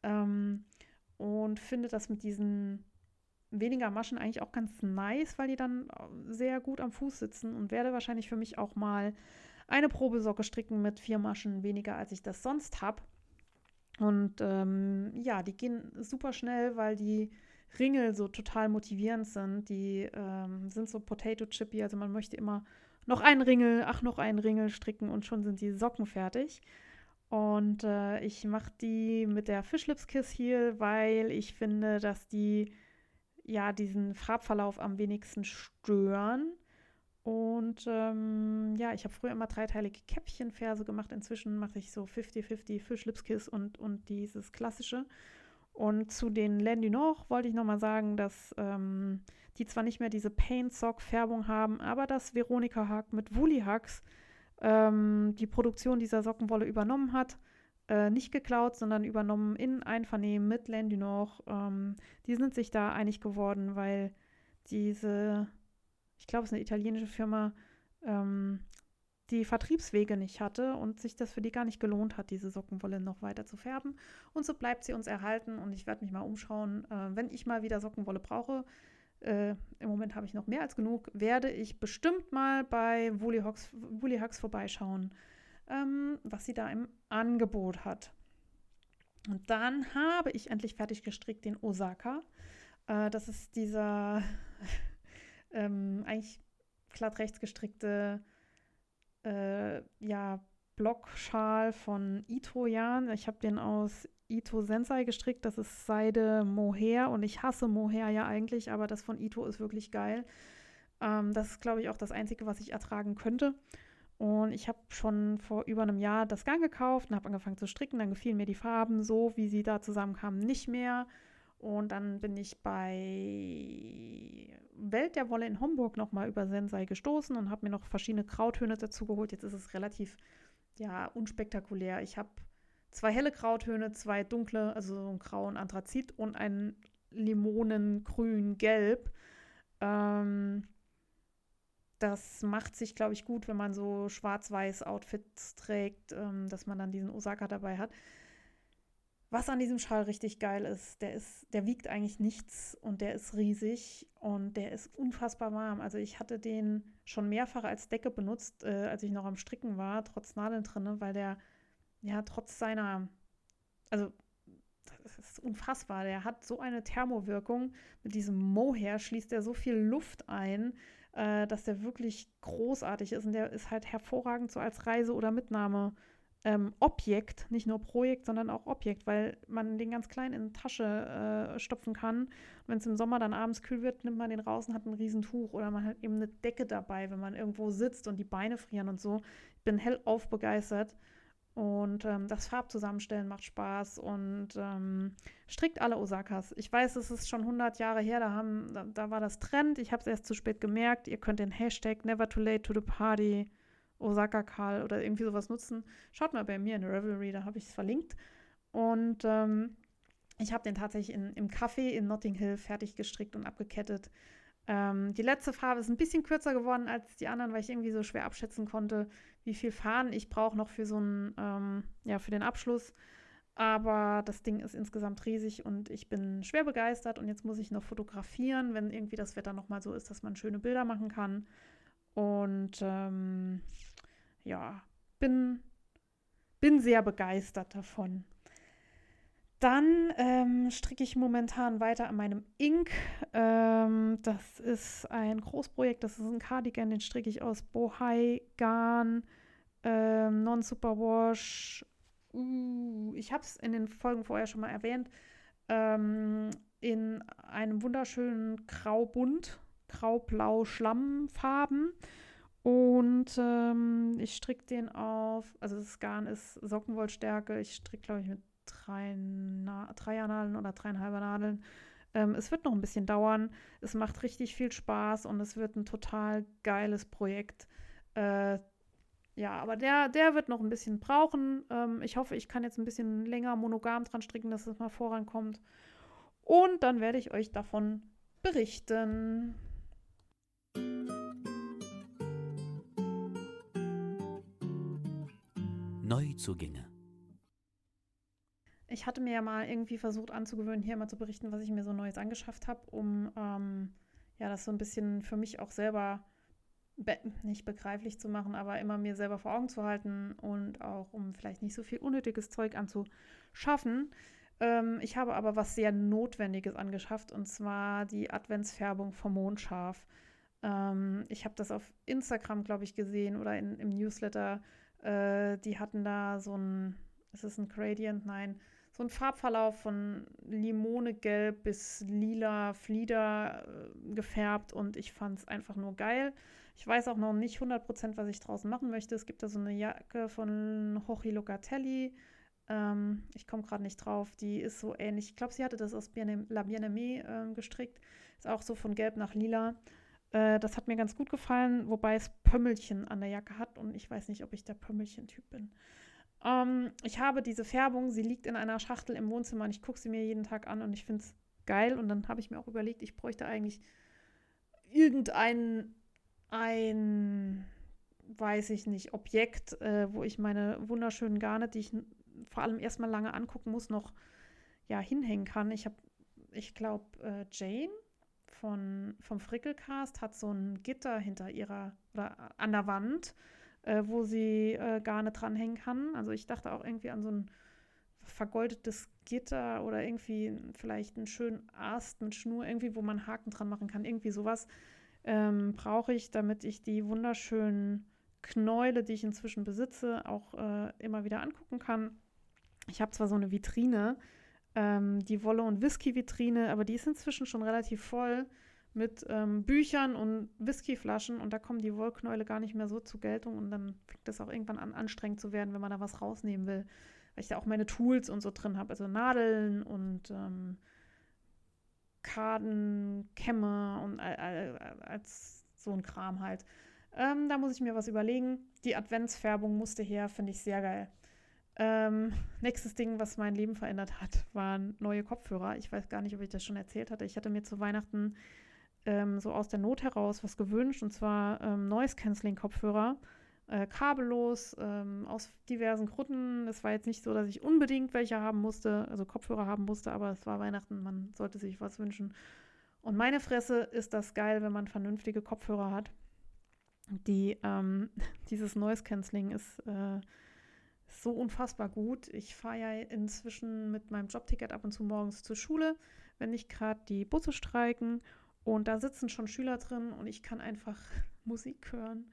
ähm, und finde das mit diesen weniger Maschen eigentlich auch ganz nice, weil die dann sehr gut am Fuß sitzen und werde wahrscheinlich für mich auch mal eine Probesocke stricken mit vier Maschen weniger, als ich das sonst habe. Und ähm, ja, die gehen super schnell, weil die Ringel so total motivierend sind. Die ähm, sind so Potato Chippy, also man möchte immer noch einen Ringel, ach, noch einen Ringel stricken und schon sind die Socken fertig. Und äh, ich mache die mit der Fischlips Kiss Heel, weil ich finde, dass die ja diesen Farbverlauf am wenigsten stören. Und ähm, ja, ich habe früher immer dreiteilige Käppchenferse gemacht. Inzwischen mache ich so 50-50 Fischlips Kiss und, und dieses klassische. Und zu den Landy noch wollte ich nochmal sagen, dass ähm, die zwar nicht mehr diese Paint Sock Färbung haben, aber dass Veronika Hack mit Woolly Hacks ähm, die Produktion dieser Sockenwolle übernommen hat. Äh, nicht geklaut, sondern übernommen in Einvernehmen mit Landy noch. Ähm, die sind sich da einig geworden, weil diese, ich glaube, es ist eine italienische Firma, ähm, die Vertriebswege nicht hatte und sich das für die gar nicht gelohnt hat, diese Sockenwolle noch weiter zu färben. Und so bleibt sie uns erhalten und ich werde mich mal umschauen, äh, wenn ich mal wieder Sockenwolle brauche. Äh, Im Moment habe ich noch mehr als genug, werde ich bestimmt mal bei Woolly Hux vorbeischauen, ähm, was sie da im Angebot hat. Und dann habe ich endlich fertig gestrickt den Osaka. Äh, das ist dieser ähm, eigentlich glatt rechts gestrickte äh, ja, Blockschal von Ito Jan. Ich habe den aus Ito Sensei gestrickt. Das ist Seide Mohair und ich hasse Mohair ja eigentlich, aber das von Ito ist wirklich geil. Ähm, das ist, glaube ich, auch das Einzige, was ich ertragen könnte. Und ich habe schon vor über einem Jahr das Gang gekauft und habe angefangen zu stricken. Dann gefielen mir die Farben so, wie sie da zusammenkamen, nicht mehr. Und dann bin ich bei Welt der Wolle in Homburg nochmal über Sensei gestoßen und habe mir noch verschiedene Krauthöne dazu geholt. Jetzt ist es relativ ja, unspektakulär. Ich habe zwei helle Krauthöne, zwei dunkle, also so ein grauen Anthrazit und ein Limonengrün-Gelb. Ähm, das macht sich, glaube ich, gut, wenn man so schwarz-weiß Outfits trägt, ähm, dass man dann diesen Osaka dabei hat. Was an diesem Schal richtig geil ist, der ist, der wiegt eigentlich nichts und der ist riesig und der ist unfassbar warm. Also ich hatte den schon mehrfach als Decke benutzt, äh, als ich noch am Stricken war, trotz Nadeln drinne, weil der ja trotz seiner, also das ist unfassbar. Der hat so eine Thermowirkung. Mit diesem Mohair schließt er so viel Luft ein, äh, dass der wirklich großartig ist und der ist halt hervorragend so als Reise- oder Mitnahme ähm, Objekt, nicht nur Projekt, sondern auch Objekt, weil man den ganz klein in die Tasche äh, stopfen kann. Wenn es im Sommer dann abends kühl wird, nimmt man den raus und hat ein Riesentuch oder man hat eben eine Decke dabei, wenn man irgendwo sitzt und die Beine frieren und so. Ich bin hellauf begeistert. Und ähm, das Farbzusammenstellen macht Spaß und ähm, strickt alle Osakas. Ich weiß, es ist schon 100 Jahre her, da, haben, da, da war das Trend. Ich habe es erst zu spät gemerkt. Ihr könnt den Hashtag Never Too Late to the Party Osaka Karl oder irgendwie sowas nutzen. Schaut mal bei mir in Revelry, da habe ich es verlinkt. Und ähm, ich habe den tatsächlich in, im Café in Notting Hill fertig gestrickt und abgekettet. Ähm, die letzte Farbe ist ein bisschen kürzer geworden als die anderen, weil ich irgendwie so schwer abschätzen konnte, wie viel Fahnen ich brauche noch für so einen, ähm, ja, für den Abschluss. Aber das Ding ist insgesamt riesig und ich bin schwer begeistert und jetzt muss ich noch fotografieren, wenn irgendwie das Wetter nochmal so ist, dass man schöne Bilder machen kann. Und ähm, ja, bin, bin sehr begeistert davon. Dann ähm, stricke ich momentan weiter an meinem Ink. Ähm, das ist ein Großprojekt, das ist ein Cardigan, den stricke ich aus Bohai, Garn, ähm, Non-Superwash. Uh, ich habe es in den Folgen vorher schon mal erwähnt. Ähm, in einem wunderschönen Graubunt grau-blau-Schlammfarben. Und ähm, ich stricke den auf, also das Garn ist Sockenwollstärke. Ich stricke, glaube ich, mit drei Na Dreiernadeln oder dreieinhalber Nadeln. Ähm, es wird noch ein bisschen dauern. Es macht richtig viel Spaß und es wird ein total geiles Projekt. Äh, ja, aber der, der wird noch ein bisschen brauchen. Ähm, ich hoffe, ich kann jetzt ein bisschen länger monogam dran stricken, dass es mal vorankommt. Und dann werde ich euch davon berichten. Neuzugänge. Ich hatte mir ja mal irgendwie versucht anzugewöhnen, hier mal zu berichten, was ich mir so Neues angeschafft habe, um ähm, ja das so ein bisschen für mich auch selber be nicht begreiflich zu machen, aber immer mir selber vor Augen zu halten und auch um vielleicht nicht so viel unnötiges Zeug anzuschaffen. Ähm, ich habe aber was sehr Notwendiges angeschafft und zwar die Adventsfärbung vom Mondschaf. Ähm, ich habe das auf Instagram, glaube ich, gesehen oder in, im Newsletter äh, die hatten da so ein, ist es ein Gradient? Nein, so ein Farbverlauf von Limonegelb bis lila Flieder äh, gefärbt und ich fand es einfach nur geil. Ich weiß auch noch nicht 100%, was ich draußen machen möchte. Es gibt da so eine Jacke von Hochi Locatelli. Ähm, ich komme gerade nicht drauf. Die ist so ähnlich. Ich glaube, sie hatte das aus La Bien-Aimée äh, gestrickt. Ist auch so von gelb nach lila. Äh, das hat mir ganz gut gefallen, wobei es Pömmelchen an der Jacke hat und ich weiß nicht, ob ich der Pömmelchen-Typ bin. Ähm, ich habe diese Färbung, sie liegt in einer Schachtel im Wohnzimmer und ich gucke sie mir jeden Tag an und ich finde es geil. Und dann habe ich mir auch überlegt, ich bräuchte eigentlich irgendein, ein, weiß ich nicht, Objekt, äh, wo ich meine wunderschönen Garne, die ich vor allem erstmal lange angucken muss, noch ja, hinhängen kann. Ich habe, ich glaube, äh, Jane von, vom Frickelcast hat so ein Gitter hinter ihrer oder an der Wand, äh, wo sie äh, Garne dranhängen kann. Also ich dachte auch irgendwie an so ein vergoldetes Gitter oder irgendwie vielleicht einen schönen Ast mit Schnur, irgendwie, wo man Haken dran machen kann. Irgendwie sowas ähm, brauche ich, damit ich die wunderschönen Knäule, die ich inzwischen besitze, auch äh, immer wieder angucken kann. Ich habe zwar so eine Vitrine, ähm, die Wolle- und Whisky-Vitrine, aber die ist inzwischen schon relativ voll mit ähm, Büchern und Whiskyflaschen und da kommen die Wollknäule gar nicht mehr so zur Geltung und dann fängt das auch irgendwann an, anstrengend zu werden, wenn man da was rausnehmen will, weil ich da auch meine Tools und so drin habe, also Nadeln und ähm, Karten, Kämme und als so ein Kram halt. Ähm, da muss ich mir was überlegen. Die Adventsfärbung musste her, finde ich sehr geil. Ähm, nächstes Ding, was mein Leben verändert hat, waren neue Kopfhörer. Ich weiß gar nicht, ob ich das schon erzählt hatte. Ich hatte mir zu Weihnachten ähm, so aus der Not heraus was gewünscht, und zwar ähm, Noise-Canceling-Kopfhörer. Äh, kabellos, ähm, aus diversen Gründen. Es war jetzt nicht so, dass ich unbedingt welche haben musste, also Kopfhörer haben musste, aber es war Weihnachten, man sollte sich was wünschen. Und meine Fresse ist das geil, wenn man vernünftige Kopfhörer hat. Die, ähm, dieses Noise Canceling ist äh, so unfassbar gut. Ich fahre ja inzwischen mit meinem Jobticket ab und zu morgens zur Schule, wenn nicht gerade die Busse streiken. Und da sitzen schon Schüler drin und ich kann einfach Musik hören.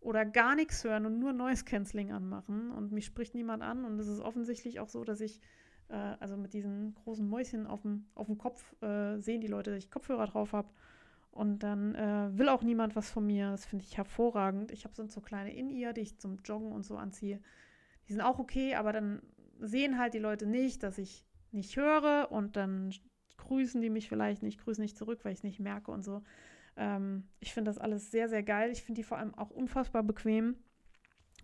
oder gar nichts hören und nur Noise Cancelling anmachen und mich spricht niemand an und es ist offensichtlich auch so, dass ich äh, also mit diesen großen Mäuschen auf dem, auf dem Kopf äh, sehen die Leute, dass ich Kopfhörer drauf habe und dann äh, will auch niemand was von mir. Das finde ich hervorragend. Ich habe sonst so kleine In-Ear, die ich zum Joggen und so anziehe. Die sind auch okay, aber dann sehen halt die Leute nicht, dass ich nicht höre und dann grüßen die mich vielleicht nicht, grüßen nicht zurück, weil ich es nicht merke und so. Ähm, ich finde das alles sehr, sehr geil. Ich finde die vor allem auch unfassbar bequem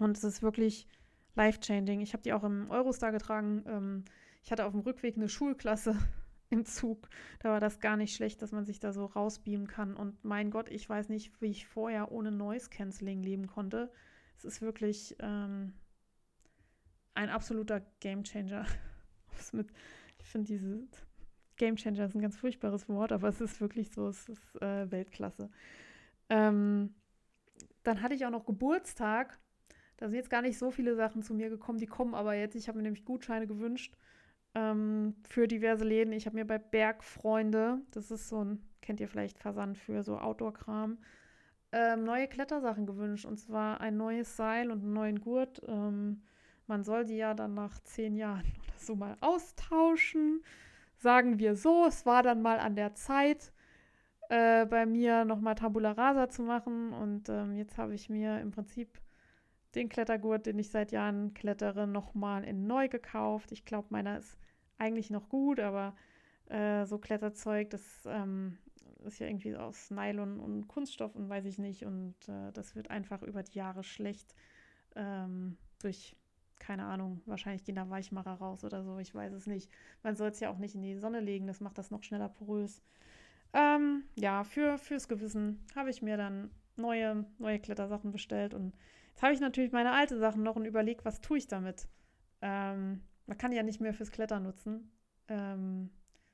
und es ist wirklich life-changing. Ich habe die auch im Eurostar getragen. Ähm, ich hatte auf dem Rückweg eine Schulklasse im Zug. Da war das gar nicht schlecht, dass man sich da so rausbeamen kann. Und mein Gott, ich weiß nicht, wie ich vorher ohne Noise Cancelling leben konnte. Es ist wirklich ähm, ein absoluter Gamechanger. ich finde diese Gamechanger ist ein ganz furchtbares Wort, aber es ist wirklich so, es ist äh, Weltklasse. Ähm, dann hatte ich auch noch Geburtstag. Da sind jetzt gar nicht so viele Sachen zu mir gekommen, die kommen aber jetzt. Ich habe mir nämlich Gutscheine gewünscht ähm, für diverse Läden. Ich habe mir bei Bergfreunde, das ist so ein, kennt ihr vielleicht, Versand für so Outdoor-Kram, ähm, neue Klettersachen gewünscht. Und zwar ein neues Seil und einen neuen Gurt. Ähm, man soll die ja dann nach zehn Jahren oder so mal austauschen. Sagen wir so, es war dann mal an der Zeit, äh, bei mir nochmal Tabula Rasa zu machen. Und ähm, jetzt habe ich mir im Prinzip den Klettergurt, den ich seit Jahren klettere, nochmal in neu gekauft. Ich glaube, meiner ist eigentlich noch gut, aber äh, so Kletterzeug, das ähm, ist ja irgendwie aus Nylon und Kunststoff und weiß ich nicht. Und äh, das wird einfach über die Jahre schlecht ähm, durch, keine Ahnung, wahrscheinlich gehen da Weichmacher raus oder so, ich weiß es nicht. Man soll es ja auch nicht in die Sonne legen, das macht das noch schneller porös. Ähm, ja, für, fürs Gewissen habe ich mir dann neue, neue Klettersachen bestellt und jetzt habe ich natürlich meine alte Sachen noch und überlege, was tue ich damit. Ähm, man kann die ja nicht mehr fürs Klettern nutzen. Ähm,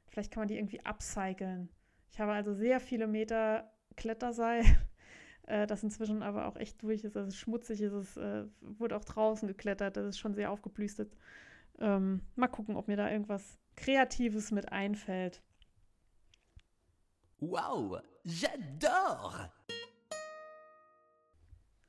vielleicht kann man die irgendwie upcyclen. Ich habe also sehr viele Meter Kletterseil, äh, das inzwischen aber auch echt durch ist. Also schmutzig ist es, äh, wurde auch draußen geklettert, das ist schon sehr aufgeplüstet. Ähm, mal gucken, ob mir da irgendwas Kreatives mit einfällt. Wow, j'adore!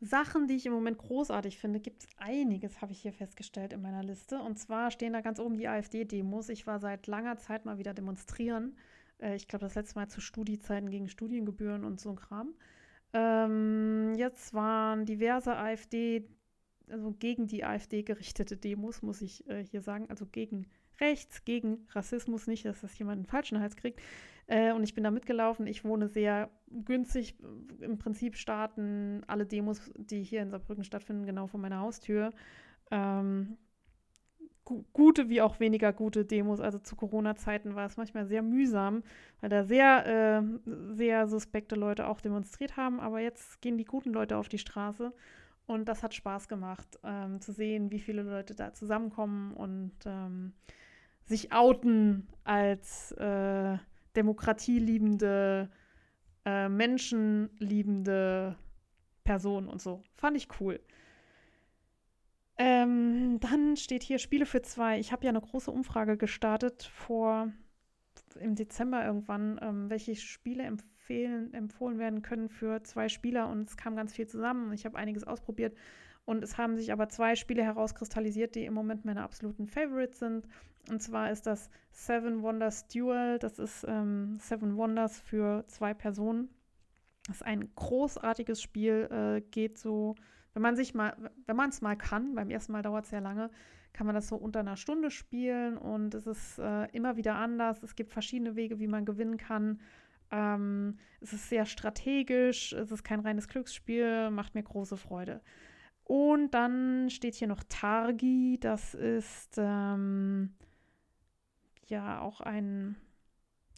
Sachen, die ich im Moment großartig finde, gibt es einiges, habe ich hier festgestellt in meiner Liste. Und zwar stehen da ganz oben die AfD-Demos. Ich war seit langer Zeit mal wieder demonstrieren. Äh, ich glaube, das letzte Mal zu Studiezeiten gegen Studiengebühren und so ein Kram. Ähm, jetzt waren diverse AfD, also gegen die AfD gerichtete Demos, muss ich äh, hier sagen. Also gegen rechts, gegen Rassismus, nicht, dass das jemand einen falschen Hals kriegt. Äh, und ich bin da mitgelaufen. Ich wohne sehr günstig. Im Prinzip starten alle Demos, die hier in Saarbrücken stattfinden, genau vor meiner Haustür. Ähm, gu gute wie auch weniger gute Demos. Also zu Corona-Zeiten war es manchmal sehr mühsam, weil da sehr, äh, sehr suspekte Leute auch demonstriert haben. Aber jetzt gehen die guten Leute auf die Straße. Und das hat Spaß gemacht, ähm, zu sehen, wie viele Leute da zusammenkommen und ähm, sich outen als äh, demokratieliebende, äh, menschenliebende Person und so. Fand ich cool. Ähm, dann steht hier Spiele für zwei. Ich habe ja eine große Umfrage gestartet vor im Dezember irgendwann, ähm, welche Spiele empfehlen, empfohlen werden können für zwei Spieler und es kam ganz viel zusammen. Ich habe einiges ausprobiert und es haben sich aber zwei Spiele herauskristallisiert, die im Moment meine absoluten Favorites sind. Und zwar ist das Seven Wonders Duel. Das ist ähm, Seven Wonders für zwei Personen. Das ist ein großartiges Spiel. Äh, geht so, wenn man sich mal, wenn man es mal kann, beim ersten Mal dauert es sehr lange, kann man das so unter einer Stunde spielen und es ist äh, immer wieder anders. Es gibt verschiedene Wege, wie man gewinnen kann. Ähm, es ist sehr strategisch, es ist kein reines Glücksspiel, macht mir große Freude. Und dann steht hier noch Targi, das ist ähm, ja auch ein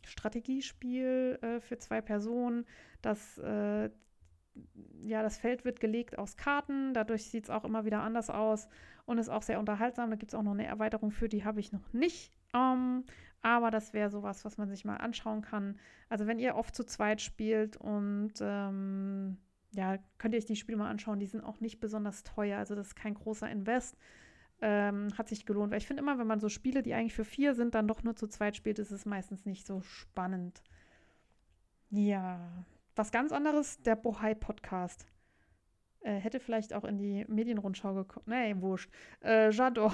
Strategiespiel äh, für zwei Personen. Das, äh, ja, das Feld wird gelegt aus Karten, dadurch sieht es auch immer wieder anders aus und ist auch sehr unterhaltsam. Da gibt es auch noch eine Erweiterung für, die habe ich noch nicht. Ähm, aber das wäre sowas, was man sich mal anschauen kann. Also wenn ihr oft zu zweit spielt und ähm, ja, könnt ihr euch die Spiele mal anschauen. Die sind auch nicht besonders teuer. Also das ist kein großer Invest. Ähm, hat sich gelohnt. Weil ich finde immer, wenn man so Spiele, die eigentlich für vier sind, dann doch nur zu zweit spielt, ist es meistens nicht so spannend. Ja, was ganz anderes, der Bohai Podcast. Äh, hätte vielleicht auch in die Medienrundschau gekommen. Nee, wurscht. Äh, J'adore.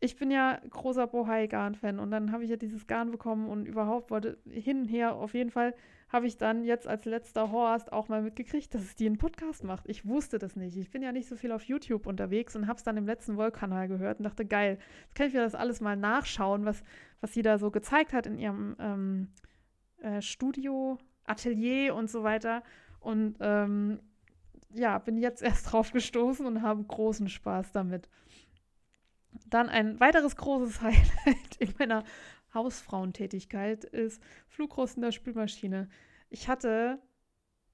Ich bin ja großer Bohai-Garn-Fan und dann habe ich ja dieses Garn bekommen und überhaupt wollte hin und her auf jeden Fall habe ich dann jetzt als letzter Horst auch mal mitgekriegt, dass es die einen Podcast macht. Ich wusste das nicht. Ich bin ja nicht so viel auf YouTube unterwegs und habe es dann im letzten Wollkanal gehört und dachte, geil, jetzt kann ich mir das alles mal nachschauen, was, was sie da so gezeigt hat in ihrem ähm, äh, Studio, Atelier und so weiter. Und ähm, ja, bin jetzt erst drauf gestoßen und habe großen Spaß damit. Dann ein weiteres großes Highlight in meiner Hausfrauentätigkeit ist Flugrost in der Spülmaschine. Ich hatte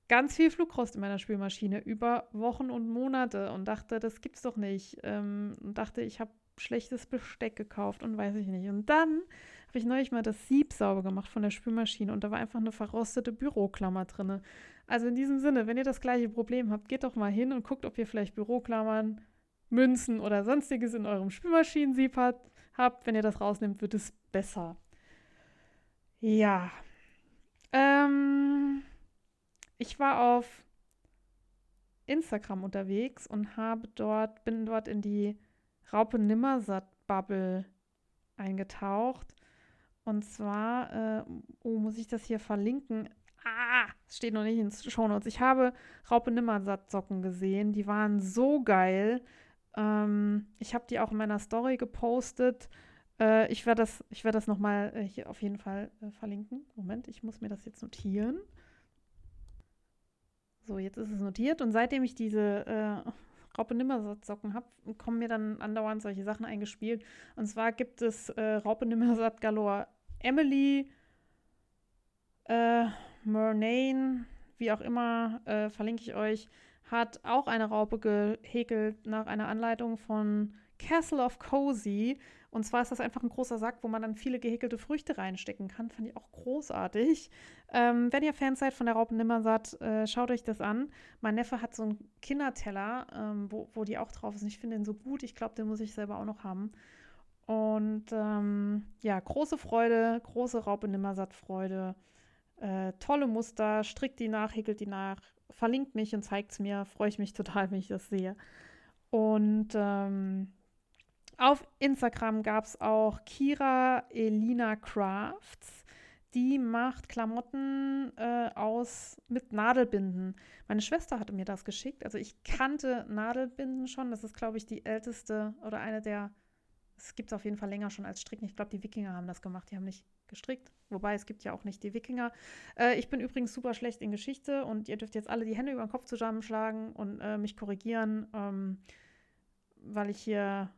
ganz viel Flugrost in meiner Spülmaschine über Wochen und Monate und dachte, das gibt's doch nicht. Ähm, und dachte, ich habe schlechtes Besteck gekauft und weiß ich nicht. Und dann habe ich neulich mal das Sieb sauber gemacht von der Spülmaschine und da war einfach eine verrostete Büroklammer drin. Also in diesem Sinne, wenn ihr das gleiche Problem habt, geht doch mal hin und guckt, ob ihr vielleicht Büroklammern, Münzen oder sonstiges in eurem Spülmaschinensieb habt habt. Wenn ihr das rausnehmt, wird es besser. Ja. Ähm, ich war auf Instagram unterwegs und habe dort, bin dort in die Raupe Nimmersatt-Bubble eingetaucht. Und zwar, äh, oh, muss ich das hier verlinken? Ah, es steht noch nicht in den Shownotes. Ich habe Raupe Nimmersatt-Socken gesehen. Die waren so geil. Ähm, ich habe die auch in meiner Story gepostet. Äh, ich werde das, werd das nochmal äh, hier auf jeden Fall äh, verlinken. Moment, ich muss mir das jetzt notieren. So, jetzt ist es notiert. Und seitdem ich diese äh, Raupe Nimmersatt-Socken habe, kommen mir dann andauernd solche Sachen eingespielt. Und zwar gibt es äh, Raupe Nimmersatt Galore Emily, äh, Murnane, wie auch immer, äh, verlinke ich euch hat auch eine Raupe gehäkelt nach einer Anleitung von Castle of Cozy. Und zwar ist das einfach ein großer Sack, wo man dann viele gehäkelte Früchte reinstecken kann. Fand ich auch großartig. Ähm, wenn ihr Fans seid von der Raupe Nimmersatt, äh, schaut euch das an. Mein Neffe hat so einen Kinderteller, ähm, wo, wo die auch drauf ist. Ich finde den so gut. Ich glaube, den muss ich selber auch noch haben. Und ähm, ja, große Freude, große Raupe Nimmersatt-Freude. Äh, tolle Muster, strickt die nach, häkelt die nach, verlinkt mich und zeigt es mir. Freue ich mich total, wenn ich das sehe. Und ähm, auf Instagram gab es auch Kira Elina Crafts. Die macht Klamotten äh, aus mit Nadelbinden. Meine Schwester hatte mir das geschickt. Also ich kannte Nadelbinden schon. Das ist, glaube ich, die älteste oder eine der. Es gibt es auf jeden Fall länger schon als Stricken. Ich glaube, die Wikinger haben das gemacht. Die haben nicht gestrickt. Wobei es gibt ja auch nicht die Wikinger. Äh, ich bin übrigens super schlecht in Geschichte und ihr dürft jetzt alle die Hände über den Kopf zusammenschlagen und äh, mich korrigieren, ähm, weil ich hier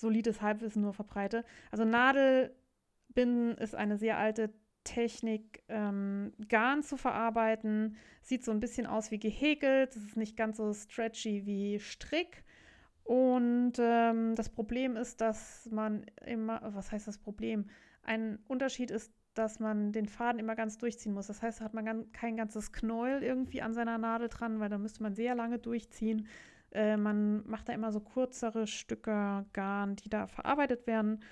solides Halbwissen nur verbreite. Also Nadelbinden ist eine sehr alte Technik, ähm, Garn zu verarbeiten. Sieht so ein bisschen aus wie gehäkelt. Es ist nicht ganz so stretchy wie Strick. Und ähm, das Problem ist, dass man immer, was heißt das Problem? Ein Unterschied ist, dass man den Faden immer ganz durchziehen muss. Das heißt, da hat man kein ganzes Knäuel irgendwie an seiner Nadel dran, weil da müsste man sehr lange durchziehen. Äh, man macht da immer so kürzere Stücke Garn, die da verarbeitet werden.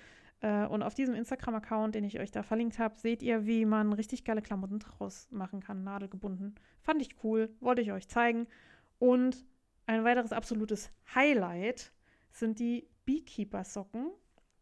Äh, und auf diesem Instagram-Account, den ich euch da verlinkt habe, seht ihr, wie man richtig geile Klamotten draus machen kann, nadelgebunden. Fand ich cool, wollte ich euch zeigen. Und ein weiteres absolutes Highlight sind die Beekeeper-Socken.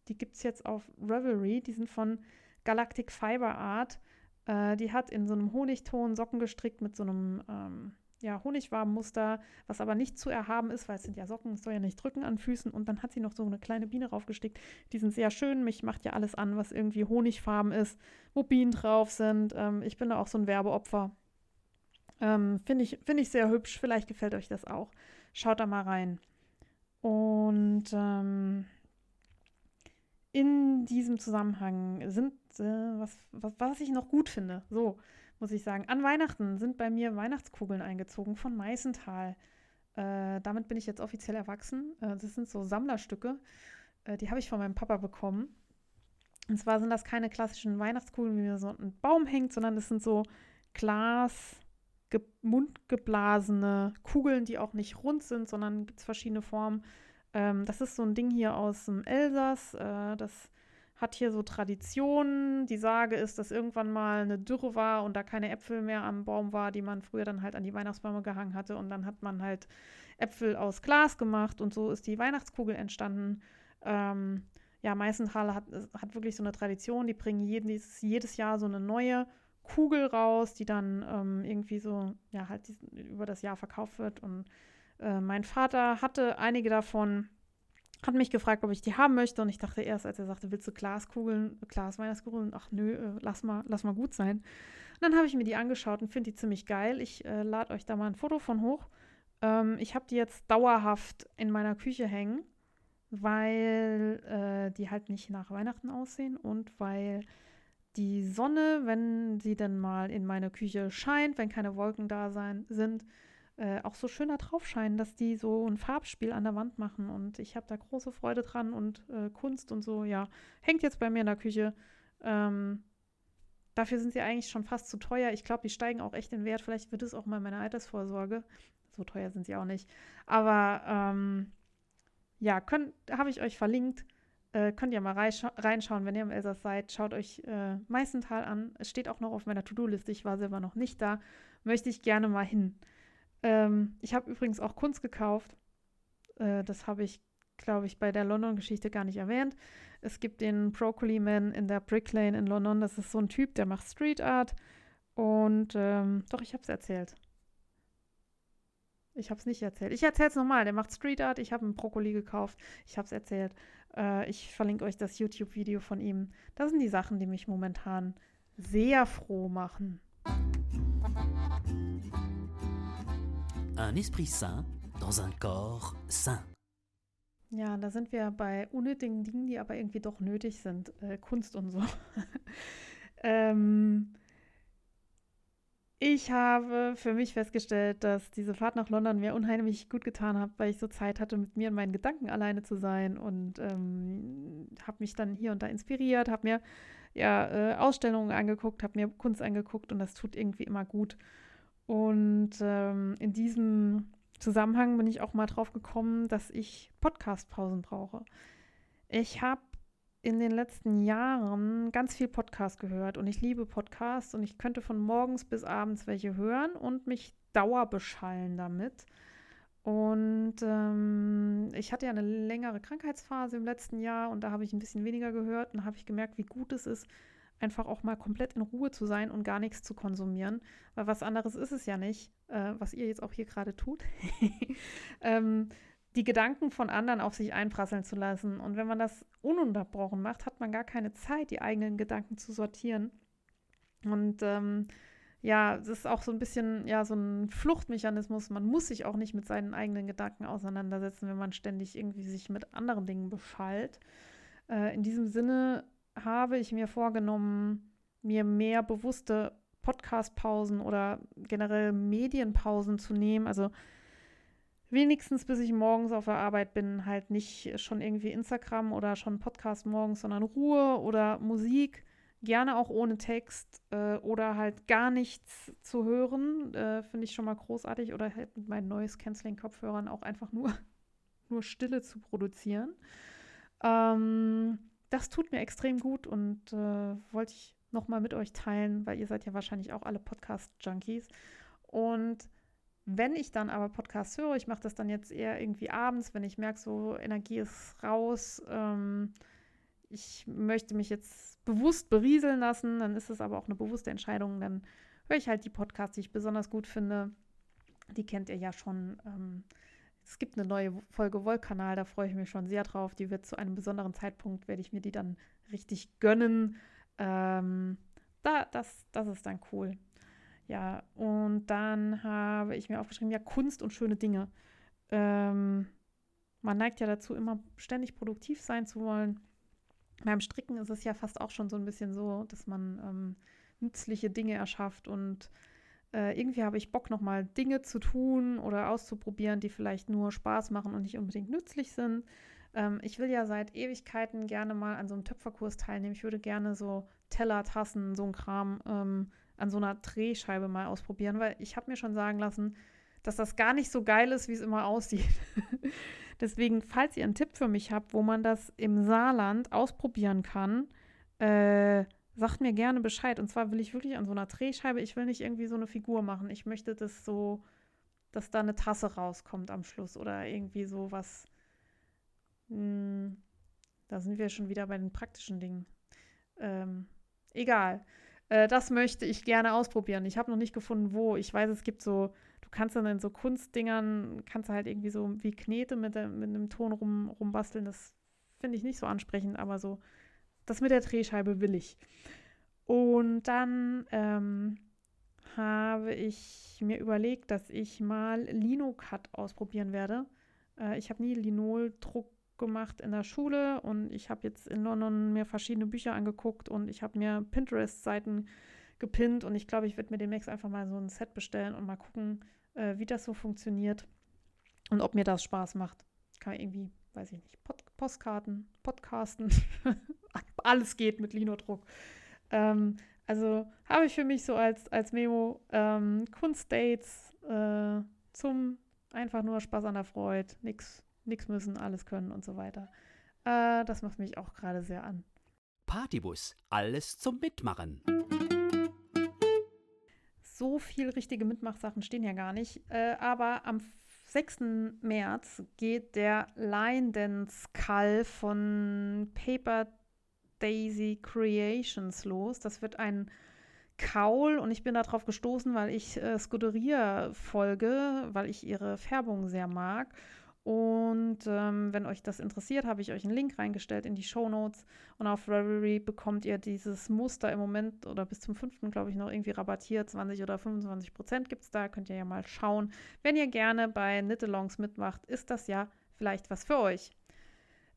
Die gibt es jetzt auf Revelry. Die sind von Galactic Fiber Art. Äh, die hat in so einem Honigton Socken gestrickt mit so einem ähm, ja, Honigwabenmuster, was aber nicht zu erhaben ist, weil es sind ja Socken, es soll ja nicht drücken an Füßen. Und dann hat sie noch so eine kleine Biene raufgestickt. Die sind sehr schön. Mich macht ja alles an, was irgendwie Honigfarben ist, wo Bienen drauf sind. Ähm, ich bin da auch so ein Werbeopfer. Ähm, Finde ich, find ich sehr hübsch. Vielleicht gefällt euch das auch. Schaut da mal rein. Und ähm, in diesem Zusammenhang sind, äh, was, was, was ich noch gut finde, so muss ich sagen, an Weihnachten sind bei mir Weihnachtskugeln eingezogen von Meißental. Äh, damit bin ich jetzt offiziell erwachsen. Äh, das sind so Sammlerstücke. Äh, die habe ich von meinem Papa bekommen. Und zwar sind das keine klassischen Weihnachtskugeln, wie mir so ein Baum hängt, sondern das sind so Glas, mundgeblasene Kugeln, die auch nicht rund sind, sondern gibt es verschiedene Formen. Ähm, das ist so ein Ding hier aus dem Elsass. Äh, das hat hier so Traditionen. Die Sage ist, dass irgendwann mal eine Dürre war und da keine Äpfel mehr am Baum war, die man früher dann halt an die Weihnachtsbäume gehangen hatte. Und dann hat man halt Äpfel aus Glas gemacht und so ist die Weihnachtskugel entstanden. Ähm, ja, Meißenthal hat, hat wirklich so eine Tradition, die bringen jedes, jedes Jahr so eine neue Kugel raus, die dann ähm, irgendwie so, ja, halt über das Jahr verkauft wird. Und äh, mein Vater hatte einige davon, hat mich gefragt, ob ich die haben möchte. Und ich dachte erst, als er sagte, willst du Glaskugeln, Glas-Weihnachtskugeln? Ach nö, äh, lass, mal, lass mal gut sein. Und dann habe ich mir die angeschaut und finde die ziemlich geil. Ich äh, lade euch da mal ein Foto von hoch. Ähm, ich habe die jetzt dauerhaft in meiner Küche hängen, weil äh, die halt nicht nach Weihnachten aussehen und weil die Sonne, wenn sie dann mal in meine Küche scheint, wenn keine Wolken da sein, sind, äh, auch so schöner drauf scheinen, dass die so ein Farbspiel an der Wand machen. Und ich habe da große Freude dran und äh, Kunst und so, ja, hängt jetzt bei mir in der Küche. Ähm, dafür sind sie eigentlich schon fast zu teuer. Ich glaube, die steigen auch echt in Wert. Vielleicht wird es auch mal meine Altersvorsorge. So teuer sind sie auch nicht. Aber ähm, ja, habe ich euch verlinkt. Äh, könnt ihr mal reinschauen, wenn ihr im Elsass seid. Schaut euch äh, Meißental an. Es steht auch noch auf meiner To-Do-Liste. Ich war selber noch nicht da. Möchte ich gerne mal hin. Ähm, ich habe übrigens auch Kunst gekauft. Äh, das habe ich, glaube ich, bei der London-Geschichte gar nicht erwähnt. Es gibt den Broccoli Man in der Brick Lane in London. Das ist so ein Typ, der macht Street Art. Und ähm, doch, ich habe es erzählt. Ich habe es nicht erzählt. Ich erzähle es nochmal. Der macht Street Art. Ich habe einen Brokkoli gekauft. Ich habe es erzählt. Äh, ich verlinke euch das YouTube-Video von ihm. Das sind die Sachen, die mich momentan sehr froh machen. Un esprit sain dans un corps sain. Ja, da sind wir bei unnötigen Dingen, die aber irgendwie doch nötig sind. Äh, Kunst und so. ähm, ich habe für mich festgestellt, dass diese Fahrt nach London mir unheimlich gut getan hat, weil ich so Zeit hatte, mit mir und meinen Gedanken alleine zu sein und ähm, habe mich dann hier und da inspiriert, habe mir ja äh, Ausstellungen angeguckt, habe mir Kunst angeguckt und das tut irgendwie immer gut. Und ähm, in diesem Zusammenhang bin ich auch mal drauf gekommen, dass ich Podcast-Pausen brauche. Ich habe in den letzten Jahren ganz viel Podcast gehört und ich liebe Podcasts und ich könnte von morgens bis abends welche hören und mich dauerbeschallen damit. Und ähm, ich hatte ja eine längere Krankheitsphase im letzten Jahr und da habe ich ein bisschen weniger gehört und habe ich gemerkt, wie gut es ist, einfach auch mal komplett in Ruhe zu sein und gar nichts zu konsumieren. Weil was anderes ist es ja nicht, äh, was ihr jetzt auch hier gerade tut. ähm, die Gedanken von anderen auf sich einprasseln zu lassen. Und wenn man das ununterbrochen macht, hat man gar keine Zeit, die eigenen Gedanken zu sortieren. Und ähm, ja, das ist auch so ein bisschen ja so ein Fluchtmechanismus. Man muss sich auch nicht mit seinen eigenen Gedanken auseinandersetzen, wenn man ständig irgendwie sich mit anderen Dingen beschallt. Äh, in diesem Sinne habe ich mir vorgenommen, mir mehr bewusste Podcast-Pausen oder generell Medienpausen zu nehmen. Also wenigstens bis ich morgens auf der Arbeit bin, halt nicht schon irgendwie Instagram oder schon Podcast morgens, sondern Ruhe oder Musik, gerne auch ohne Text äh, oder halt gar nichts zu hören, äh, finde ich schon mal großartig oder halt mit meinen Noise Canceling Kopfhörern auch einfach nur, nur Stille zu produzieren. Ähm, das tut mir extrem gut und äh, wollte ich nochmal mit euch teilen, weil ihr seid ja wahrscheinlich auch alle Podcast-Junkies. Und wenn ich dann aber Podcasts höre, ich mache das dann jetzt eher irgendwie abends, wenn ich merke, so Energie ist raus, ähm, ich möchte mich jetzt bewusst berieseln lassen, dann ist es aber auch eine bewusste Entscheidung, dann höre ich halt die Podcasts, die ich besonders gut finde. Die kennt ihr ja schon. Ähm, es gibt eine neue Folge Wollkanal, da freue ich mich schon sehr drauf. Die wird zu einem besonderen Zeitpunkt, werde ich mir die dann richtig gönnen. Ähm, da, das, das ist dann cool. Ja, und dann habe ich mir aufgeschrieben, ja, Kunst und schöne Dinge. Ähm, man neigt ja dazu, immer ständig produktiv sein zu wollen. Beim Stricken ist es ja fast auch schon so ein bisschen so, dass man ähm, nützliche Dinge erschafft und äh, irgendwie habe ich Bock, nochmal Dinge zu tun oder auszuprobieren, die vielleicht nur Spaß machen und nicht unbedingt nützlich sind. Ähm, ich will ja seit Ewigkeiten gerne mal an so einem Töpferkurs teilnehmen. Ich würde gerne so Teller, Tassen, so ein Kram ähm, an so einer Drehscheibe mal ausprobieren, weil ich habe mir schon sagen lassen, dass das gar nicht so geil ist, wie es immer aussieht. Deswegen, falls ihr einen Tipp für mich habt, wo man das im Saarland ausprobieren kann, äh, sagt mir gerne Bescheid. Und zwar will ich wirklich an so einer Drehscheibe, ich will nicht irgendwie so eine Figur machen. Ich möchte das so, dass da eine Tasse rauskommt am Schluss oder irgendwie sowas. Hm, da sind wir schon wieder bei den praktischen Dingen. Ähm, egal. Äh, das möchte ich gerne ausprobieren. Ich habe noch nicht gefunden, wo. Ich weiß, es gibt so, du kannst dann in so Kunstdingern, kannst du halt irgendwie so wie Knete mit, der, mit einem Ton rum, rumbasteln. Das finde ich nicht so ansprechend, aber so, das mit der Drehscheibe will ich. Und dann ähm, habe ich mir überlegt, dass ich mal Linocut ausprobieren werde. Äh, ich habe nie Linoldruck gemacht in der Schule und ich habe jetzt in London mir verschiedene Bücher angeguckt und ich habe mir Pinterest-Seiten gepinnt und ich glaube, ich werde mir demnächst einfach mal so ein Set bestellen und mal gucken, äh, wie das so funktioniert und ob mir das Spaß macht. Kann man irgendwie, weiß ich nicht, Pod Postkarten, Podcasten, alles geht mit Linodruck. Ähm, also habe ich für mich so als, als Memo ähm, Kunstdates äh, zum einfach nur Spaß an der Freude, nichts nichts müssen, alles können und so weiter. Äh, das macht mich auch gerade sehr an. Partybus, alles zum Mitmachen. So viel richtige Mitmachsachen stehen ja gar nicht. Äh, aber am 6. März geht der Call von Paper Daisy Creations los. Das wird ein Kaul und ich bin darauf gestoßen, weil ich äh, Scuderia folge, weil ich ihre Färbung sehr mag. Und ähm, wenn euch das interessiert, habe ich euch einen Link reingestellt in die Show Notes. Und auf Ravelry bekommt ihr dieses Muster im Moment oder bis zum 5. glaube ich noch irgendwie rabattiert. 20 oder 25 Prozent gibt es da. Könnt ihr ja mal schauen. Wenn ihr gerne bei Knit-Alongs mitmacht, ist das ja vielleicht was für euch.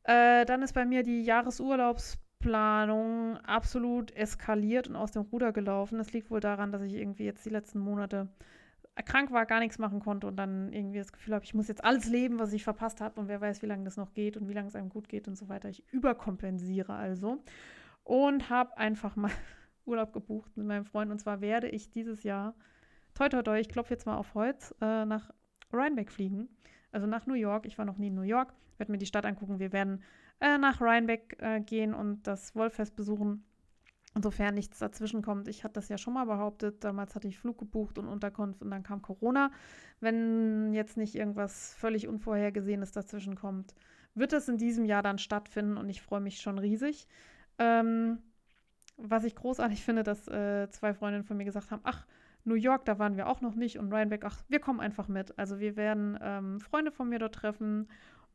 Äh, dann ist bei mir die Jahresurlaubsplanung absolut eskaliert und aus dem Ruder gelaufen. Das liegt wohl daran, dass ich irgendwie jetzt die letzten Monate krank war, gar nichts machen konnte und dann irgendwie das Gefühl habe, ich muss jetzt alles leben, was ich verpasst habe und wer weiß, wie lange das noch geht und wie lange es einem gut geht und so weiter. Ich überkompensiere also und habe einfach mal Urlaub gebucht mit meinem Freund und zwar werde ich dieses Jahr, toi toi toi, ich klopfe jetzt mal auf Holz, äh, nach Rhinebeck fliegen, also nach New York. Ich war noch nie in New York, werde mir die Stadt angucken. Wir werden äh, nach Rhinebeck äh, gehen und das Wollfest besuchen Insofern nichts dazwischen kommt. Ich hatte das ja schon mal behauptet. Damals hatte ich Flug gebucht und Unterkunft und dann kam Corona. Wenn jetzt nicht irgendwas völlig Unvorhergesehenes dazwischen kommt, wird es in diesem Jahr dann stattfinden und ich freue mich schon riesig. Ähm, was ich großartig finde, dass äh, zwei Freundinnen von mir gesagt haben: Ach, New York, da waren wir auch noch nicht und Rhinebeck, ach, wir kommen einfach mit. Also wir werden ähm, Freunde von mir dort treffen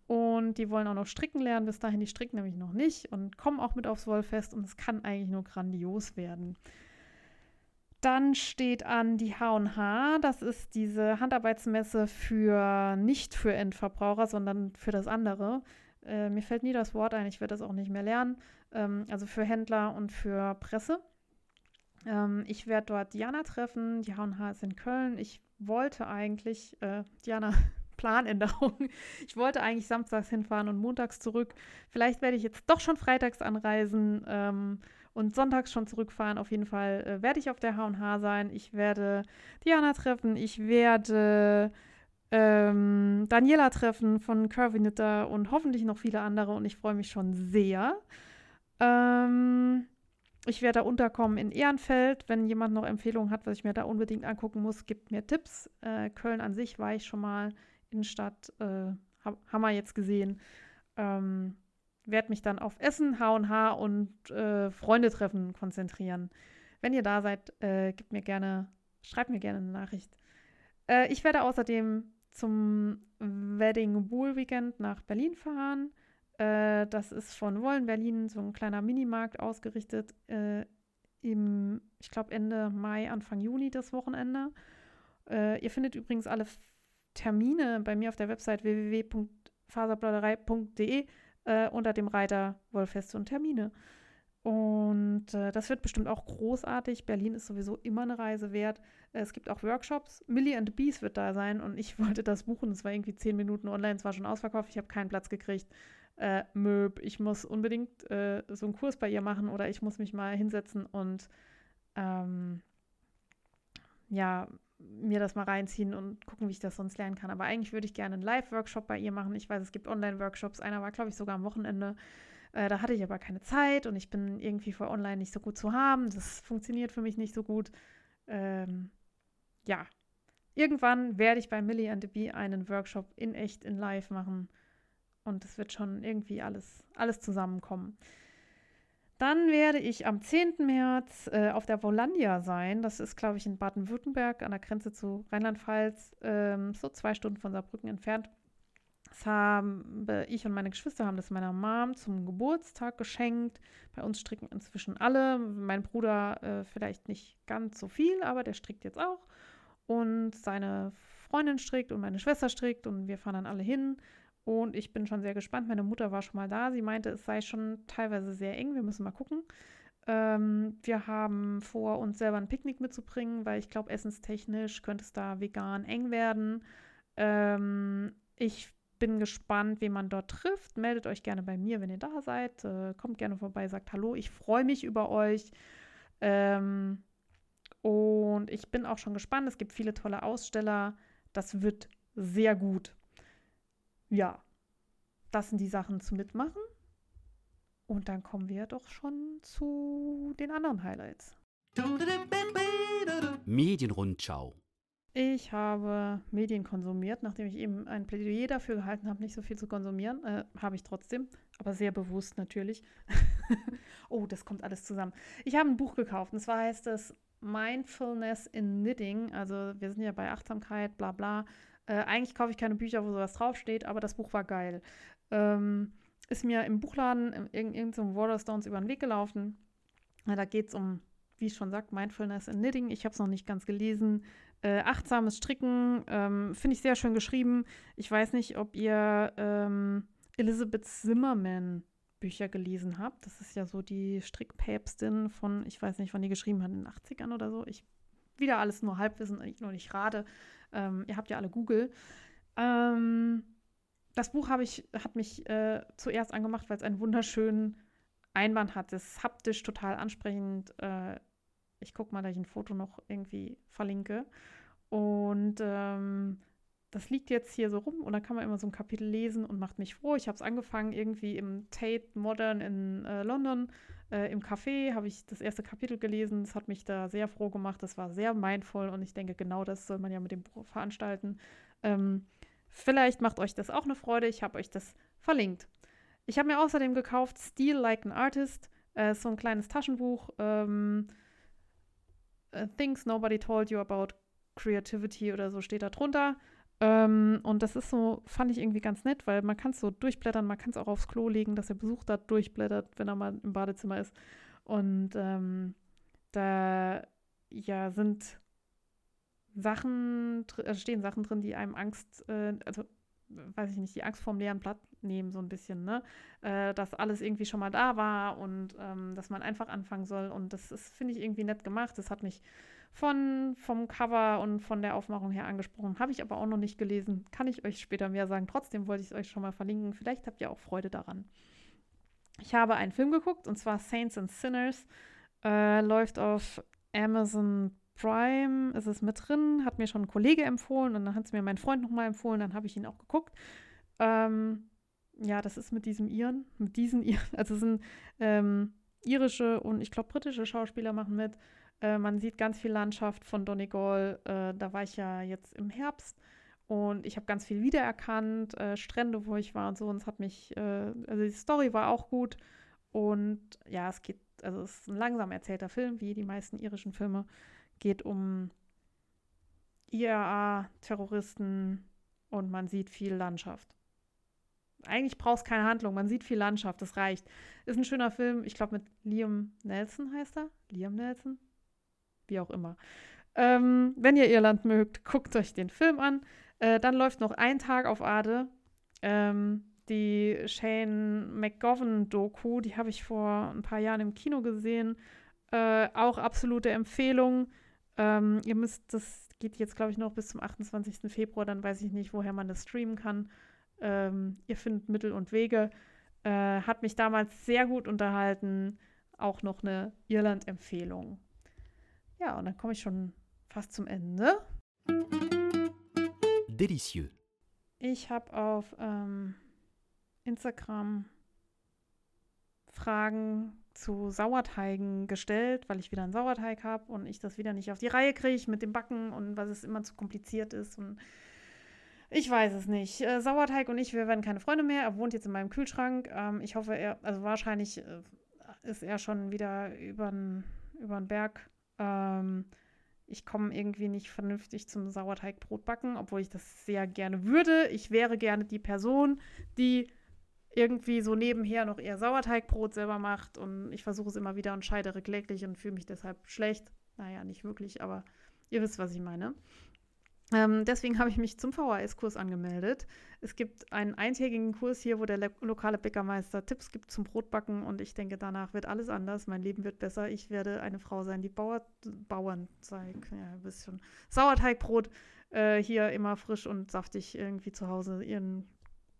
und die wollen auch noch stricken lernen. Bis dahin, die stricken nämlich noch nicht und kommen auch mit aufs Wollfest und es kann eigentlich nur grandios werden. Dann steht an die H&H. Das ist diese Handarbeitsmesse für nicht für Endverbraucher, sondern für das andere. Äh, mir fällt nie das Wort ein, ich werde das auch nicht mehr lernen. Ähm, also für Händler und für Presse. Ähm, ich werde dort Diana treffen. Die H&H ist in Köln. Ich wollte eigentlich, äh, Diana, Planänderung. Ich wollte eigentlich samstags hinfahren und montags zurück. Vielleicht werde ich jetzt doch schon freitags anreisen ähm, und sonntags schon zurückfahren. Auf jeden Fall äh, werde ich auf der H&H sein. Ich werde Diana treffen. Ich werde ähm, Daniela treffen von Curvy Knitter und hoffentlich noch viele andere. Und ich freue mich schon sehr. Ähm, ich werde da unterkommen in Ehrenfeld. Wenn jemand noch Empfehlungen hat, was ich mir da unbedingt angucken muss, gibt mir Tipps. Äh, Köln an sich war ich schon mal. Innenstadt, äh, haben wir jetzt gesehen. Ähm, werde mich dann auf Essen, H&H und äh, Freunde treffen konzentrieren. Wenn ihr da seid, äh, gebt mir gerne, schreibt mir gerne eine Nachricht. Äh, ich werde außerdem zum Wedding Wool Weekend nach Berlin fahren. Äh, das ist von Wollen Berlin so ein kleiner Minimarkt ausgerichtet äh, im, ich glaube, Ende Mai, Anfang Juni das Wochenende. Äh, ihr findet übrigens alle Termine bei mir auf der Website www.faserplauderei.de äh, unter dem Reiter Wollfeste und Termine. Und äh, das wird bestimmt auch großartig. Berlin ist sowieso immer eine Reise wert. Äh, es gibt auch Workshops. Millie and the Bees wird da sein und ich wollte das buchen. Es war irgendwie zehn Minuten online, es war schon ausverkauft. Ich habe keinen Platz gekriegt. Äh, Möb, ich muss unbedingt äh, so einen Kurs bei ihr machen oder ich muss mich mal hinsetzen und ähm, ja, mir das mal reinziehen und gucken, wie ich das sonst lernen kann. Aber eigentlich würde ich gerne einen Live-Workshop bei ihr machen. Ich weiß, es gibt Online-Workshops. Einer war, glaube ich, sogar am Wochenende. Äh, da hatte ich aber keine Zeit und ich bin irgendwie für online nicht so gut zu haben. Das funktioniert für mich nicht so gut. Ähm, ja, irgendwann werde ich bei Millie and the Bee einen Workshop in echt, in live machen. Und es wird schon irgendwie alles, alles zusammenkommen. Dann werde ich am 10. März äh, auf der Volandia sein. Das ist, glaube ich, in Baden-Württemberg an der Grenze zu Rheinland-Pfalz, ähm, so zwei Stunden von Saarbrücken entfernt. Das haben ich und meine Geschwister haben das meiner Mom zum Geburtstag geschenkt. Bei uns stricken inzwischen alle. Mein Bruder äh, vielleicht nicht ganz so viel, aber der strickt jetzt auch. Und seine Freundin strickt und meine Schwester strickt und wir fahren dann alle hin. Und ich bin schon sehr gespannt. Meine Mutter war schon mal da. Sie meinte, es sei schon teilweise sehr eng. Wir müssen mal gucken. Ähm, wir haben vor, uns selber ein Picknick mitzubringen, weil ich glaube, essenstechnisch könnte es da vegan eng werden. Ähm, ich bin gespannt, wen man dort trifft. Meldet euch gerne bei mir, wenn ihr da seid. Äh, kommt gerne vorbei, sagt Hallo. Ich freue mich über euch. Ähm, und ich bin auch schon gespannt. Es gibt viele tolle Aussteller. Das wird sehr gut ja, das sind die Sachen zu mitmachen. Und dann kommen wir doch schon zu den anderen Highlights. Medienrundschau. Ich habe Medien konsumiert, nachdem ich eben ein Plädoyer dafür gehalten habe, nicht so viel zu konsumieren. Äh, habe ich trotzdem, aber sehr bewusst natürlich. oh, das kommt alles zusammen. Ich habe ein Buch gekauft und zwar heißt es Mindfulness in Knitting. Also wir sind ja bei Achtsamkeit, bla bla. Äh, eigentlich kaufe ich keine Bücher, wo sowas draufsteht, aber das Buch war geil. Ähm, ist mir im Buchladen in irgendeinem so Waterstones über den Weg gelaufen. Da geht es um, wie ich schon sagt, Mindfulness in Knitting. Ich habe es noch nicht ganz gelesen. Äh, achtsames Stricken, ähm, finde ich sehr schön geschrieben. Ich weiß nicht, ob ihr ähm, Elizabeth Zimmerman Bücher gelesen habt. Das ist ja so die Strickpäpstin von, ich weiß nicht, wann die geschrieben hat, in den 80ern oder so. Ich wieder alles nur Halbwissen, nur nicht gerade. Ähm, ihr habt ja alle Google. Ähm, das Buch ich, hat mich äh, zuerst angemacht, weil es einen wunderschönen Einband hat. Es ist haptisch total ansprechend. Äh, ich gucke mal, dass ich ein Foto noch irgendwie verlinke. Und ähm, das liegt jetzt hier so rum und da kann man immer so ein Kapitel lesen und macht mich froh. Ich habe es angefangen irgendwie im Tate Modern in äh, London. Äh, Im Café habe ich das erste Kapitel gelesen. Das hat mich da sehr froh gemacht. Das war sehr mindful und ich denke, genau das soll man ja mit dem Buch veranstalten. Ähm, vielleicht macht euch das auch eine Freude. Ich habe euch das verlinkt. Ich habe mir außerdem gekauft Steal Like an Artist. Äh, so ein kleines Taschenbuch. Ähm, uh, Things Nobody Told You About Creativity oder so steht da drunter. Ähm, und das ist so, fand ich irgendwie ganz nett, weil man kann es so durchblättern, man kann es auch aufs Klo legen, dass der Besuch da durchblättert, wenn er mal im Badezimmer ist. Und ähm, da ja sind Sachen, also stehen Sachen drin, die einem Angst, äh, also weiß ich nicht, die Angst vorm leeren Blatt nehmen, so ein bisschen, ne? Äh, dass alles irgendwie schon mal da war und ähm, dass man einfach anfangen soll. Und das ist, finde ich, irgendwie nett gemacht. Das hat mich von, vom Cover und von der Aufmachung her angesprochen. Habe ich aber auch noch nicht gelesen. Kann ich euch später mehr sagen. Trotzdem wollte ich es euch schon mal verlinken. Vielleicht habt ihr auch Freude daran. Ich habe einen Film geguckt und zwar Saints and Sinners. Äh, läuft auf Amazon Prime. Ist es mit drin? Hat mir schon ein Kollege empfohlen und dann hat es mir mein Freund nochmal empfohlen. Dann habe ich ihn auch geguckt. Ähm, ja, das ist mit diesem Iren, mit diesen Iren. Also es sind ähm, irische und ich glaube britische Schauspieler machen mit. Äh, man sieht ganz viel Landschaft von Donegal. Äh, da war ich ja jetzt im Herbst und ich habe ganz viel wiedererkannt, äh, Strände, wo ich war und so. Und es hat mich, äh, also die Story war auch gut. Und ja, es geht, also es ist ein langsam erzählter Film, wie die meisten irischen Filme. Geht um IRA-Terroristen und man sieht viel Landschaft. Eigentlich braucht es keine Handlung, man sieht viel Landschaft, das reicht. Ist ein schöner Film, ich glaube mit Liam Nelson heißt er. Liam Nelson? Wie auch immer. Ähm, wenn ihr Irland mögt, guckt euch den Film an. Äh, dann läuft noch ein Tag auf Ade. Ähm, die Shane McGovern-Doku, die habe ich vor ein paar Jahren im Kino gesehen. Äh, auch absolute Empfehlung. Ähm, ihr müsst, das geht jetzt, glaube ich, noch bis zum 28. Februar, dann weiß ich nicht, woher man das streamen kann. Ähm, ihr findet Mittel und Wege. Äh, hat mich damals sehr gut unterhalten. Auch noch eine Irland-Empfehlung. Ja, und dann komme ich schon fast zum Ende. Delicieux. Ich habe auf ähm, Instagram Fragen zu Sauerteigen gestellt, weil ich wieder einen Sauerteig habe und ich das wieder nicht auf die Reihe kriege mit dem Backen und was es immer zu kompliziert ist und ich weiß es nicht. Äh, Sauerteig und ich, wir werden keine Freunde mehr. Er wohnt jetzt in meinem Kühlschrank. Ähm, ich hoffe, er, also wahrscheinlich äh, ist er schon wieder über den Berg. Ähm, ich komme irgendwie nicht vernünftig zum Sauerteigbrot backen, obwohl ich das sehr gerne würde. Ich wäre gerne die Person, die irgendwie so nebenher noch eher Sauerteigbrot selber macht und ich versuche es immer wieder und scheidere kläglich und fühle mich deshalb schlecht. Naja, nicht wirklich, aber ihr wisst, was ich meine. Ähm, deswegen habe ich mich zum VHS-Kurs angemeldet. Es gibt einen eintägigen Kurs hier, wo der lokale Bäckermeister Tipps gibt zum Brotbacken und ich denke, danach wird alles anders. Mein Leben wird besser. Ich werde eine Frau sein, die Bauer, Bauernzeig, ja, ein bisschen Sauerteigbrot äh, hier immer frisch und saftig irgendwie zu Hause ihren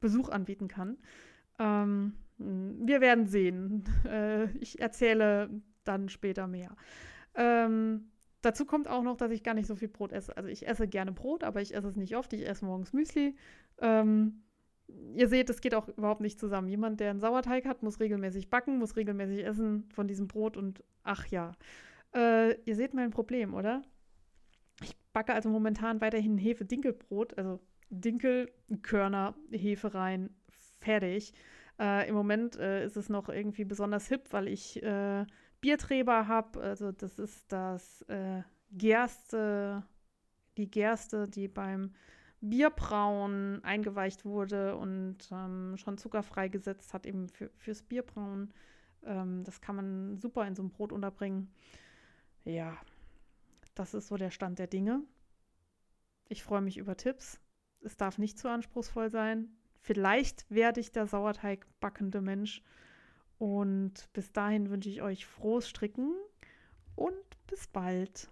Besuch anbieten kann. Ähm, wir werden sehen. Äh, ich erzähle dann später mehr. Ähm, dazu kommt auch noch, dass ich gar nicht so viel Brot esse. Also ich esse gerne Brot, aber ich esse es nicht oft. Ich esse morgens Müsli. Ähm, ihr seht, es geht auch überhaupt nicht zusammen. Jemand, der einen Sauerteig hat, muss regelmäßig backen, muss regelmäßig essen von diesem Brot und ach ja. Äh, ihr seht mein Problem, oder? Ich backe also momentan weiterhin Hefe-Dinkelbrot, also Dinkelkörner, Hefe rein, fertig. Äh, Im Moment äh, ist es noch irgendwie besonders hip, weil ich äh, Biertreber habe. Also das ist das äh, Gerste, die Gerste, die beim Bierbrauen eingeweicht wurde und ähm, schon zuckerfrei gesetzt hat, eben für, fürs Bierbrauen. Ähm, das kann man super in so einem Brot unterbringen. Ja, das ist so der Stand der Dinge. Ich freue mich über Tipps. Es darf nicht zu anspruchsvoll sein. Vielleicht werde ich der Sauerteig backende Mensch. Und bis dahin wünsche ich euch frohes Stricken und bis bald.